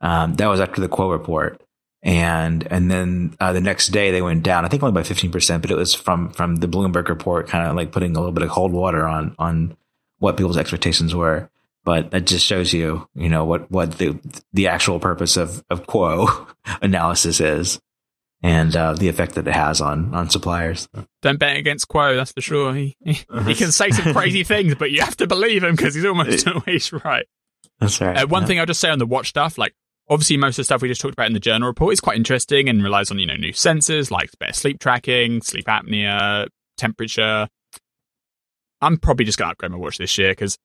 Speaker 1: Um, that was after the Kuo report, and and then uh, the next day they went down. I think only by fifteen percent, but it was from from the Bloomberg report, kind of like putting a little bit of cold water on on what people's expectations were but that just shows you, you know, what, what the, the actual purpose of, of Kuo analysis is. and uh, the effect that it has on on suppliers.
Speaker 2: Don't bet against Kuo, that's for sure. He he, he can say some crazy things, but you have to believe him because he's almost always right.
Speaker 1: That's right.
Speaker 2: Uh, one
Speaker 1: yeah.
Speaker 2: thing I'll just say on the watch stuff, like obviously most of the stuff we just talked about in the journal report is quite interesting and relies on you know new sensors like better sleep tracking, sleep apnea, temperature. I'm probably just gonna upgrade my watch this year because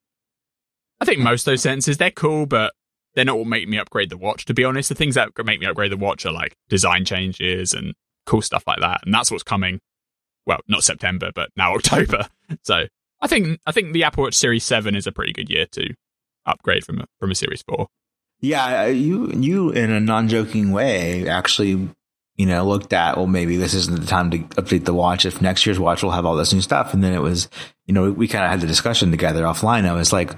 Speaker 2: I think most of those sentences they're cool, but they're not what make me upgrade the watch. To be honest, the things that make me upgrade the watch are like design changes and cool stuff like that, and that's what's coming. Well, not September, but now October. So I think I think the Apple Watch Series Seven is a pretty good year to upgrade from a, from a Series Four.
Speaker 1: Yeah, you you in a non-joking way actually, you know, looked at well maybe this isn't the time to update the watch if next year's watch will have all this new stuff, and then it was, you know, we kind of had the discussion together offline. I was like,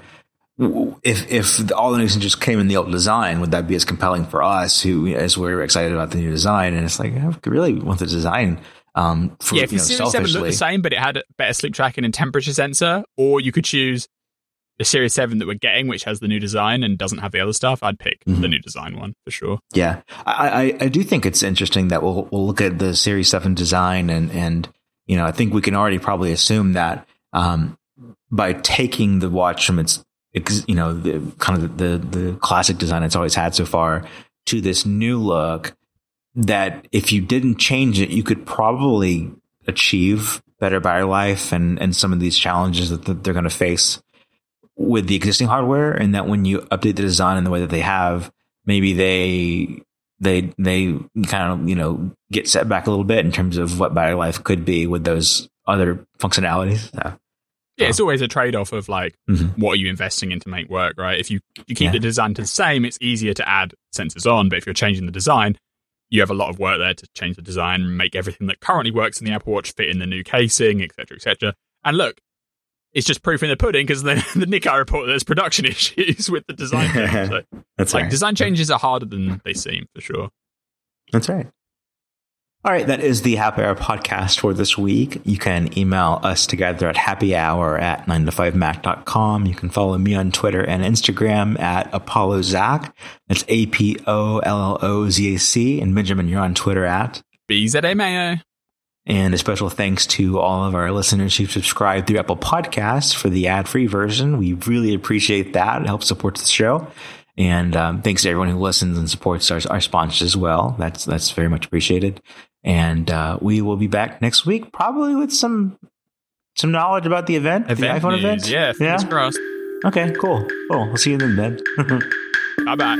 Speaker 1: if if all the new just came in the old design, would that be as compelling for us who as we're excited about the new design? And it's like I really want the design. Um, for,
Speaker 2: yeah, if
Speaker 1: you
Speaker 2: the
Speaker 1: know,
Speaker 2: Series Seven looked the same, but it had a better sleep tracking and temperature sensor, or you could choose the Series 7 that we're getting, which has the new design and doesn't have the other stuff, I'd pick mm-hmm. the new design one for sure.
Speaker 1: Yeah. I, I, I, do think it's interesting that we'll, we'll look at the Series 7 design and, and, you know, I think we can already probably assume that, um, by taking the watch from its, you know, the kind of the, the classic design it's always had so far to this new look, that if you didn't change it, you could probably achieve better battery life and, and some of these challenges that, they're going to face with the existing hardware and that when you update the design in the way that they have, maybe they they they kind of you know get set back a little bit in terms of what battery life could be with those other functionalities.
Speaker 2: Yeah, it's always a trade off of like mm-hmm. what are you investing in to make work, right? If you you keep yeah. the design to the same, it's easier to add sensors on, but if you're changing the design, you have a lot of work there to change the design, make everything that currently works in the Apple Watch fit in the new casing, etc., etc. And look, it's just proof in the pudding because the, the Nikkei report there's production issues with the design. So,
Speaker 1: That's
Speaker 2: like
Speaker 1: right.
Speaker 2: design changes are harder than they seem for sure.
Speaker 1: That's right. All right, that is the Happy Hour podcast for this week. You can email us together at happyhour at 9to5mac.com. You can follow me on Twitter and Instagram at Apollo Zac. That's A P O L L O Z A C. And Benjamin, you're on Twitter at
Speaker 2: BZA Mayo.
Speaker 1: And a special thanks to all of our listeners who subscribe through Apple Podcasts for the ad free version. We really appreciate that. It helps support the show. And um, thanks to everyone who listens and supports our, our sponsors as well. That's that's very much appreciated. And uh, we will be back next week, probably with some some knowledge about the event,
Speaker 2: event
Speaker 1: the iPhone
Speaker 2: news.
Speaker 1: event.
Speaker 2: Yeah, fingers crossed.
Speaker 1: Okay, cool. Cool. We'll see you then, Ben.
Speaker 2: bye bye.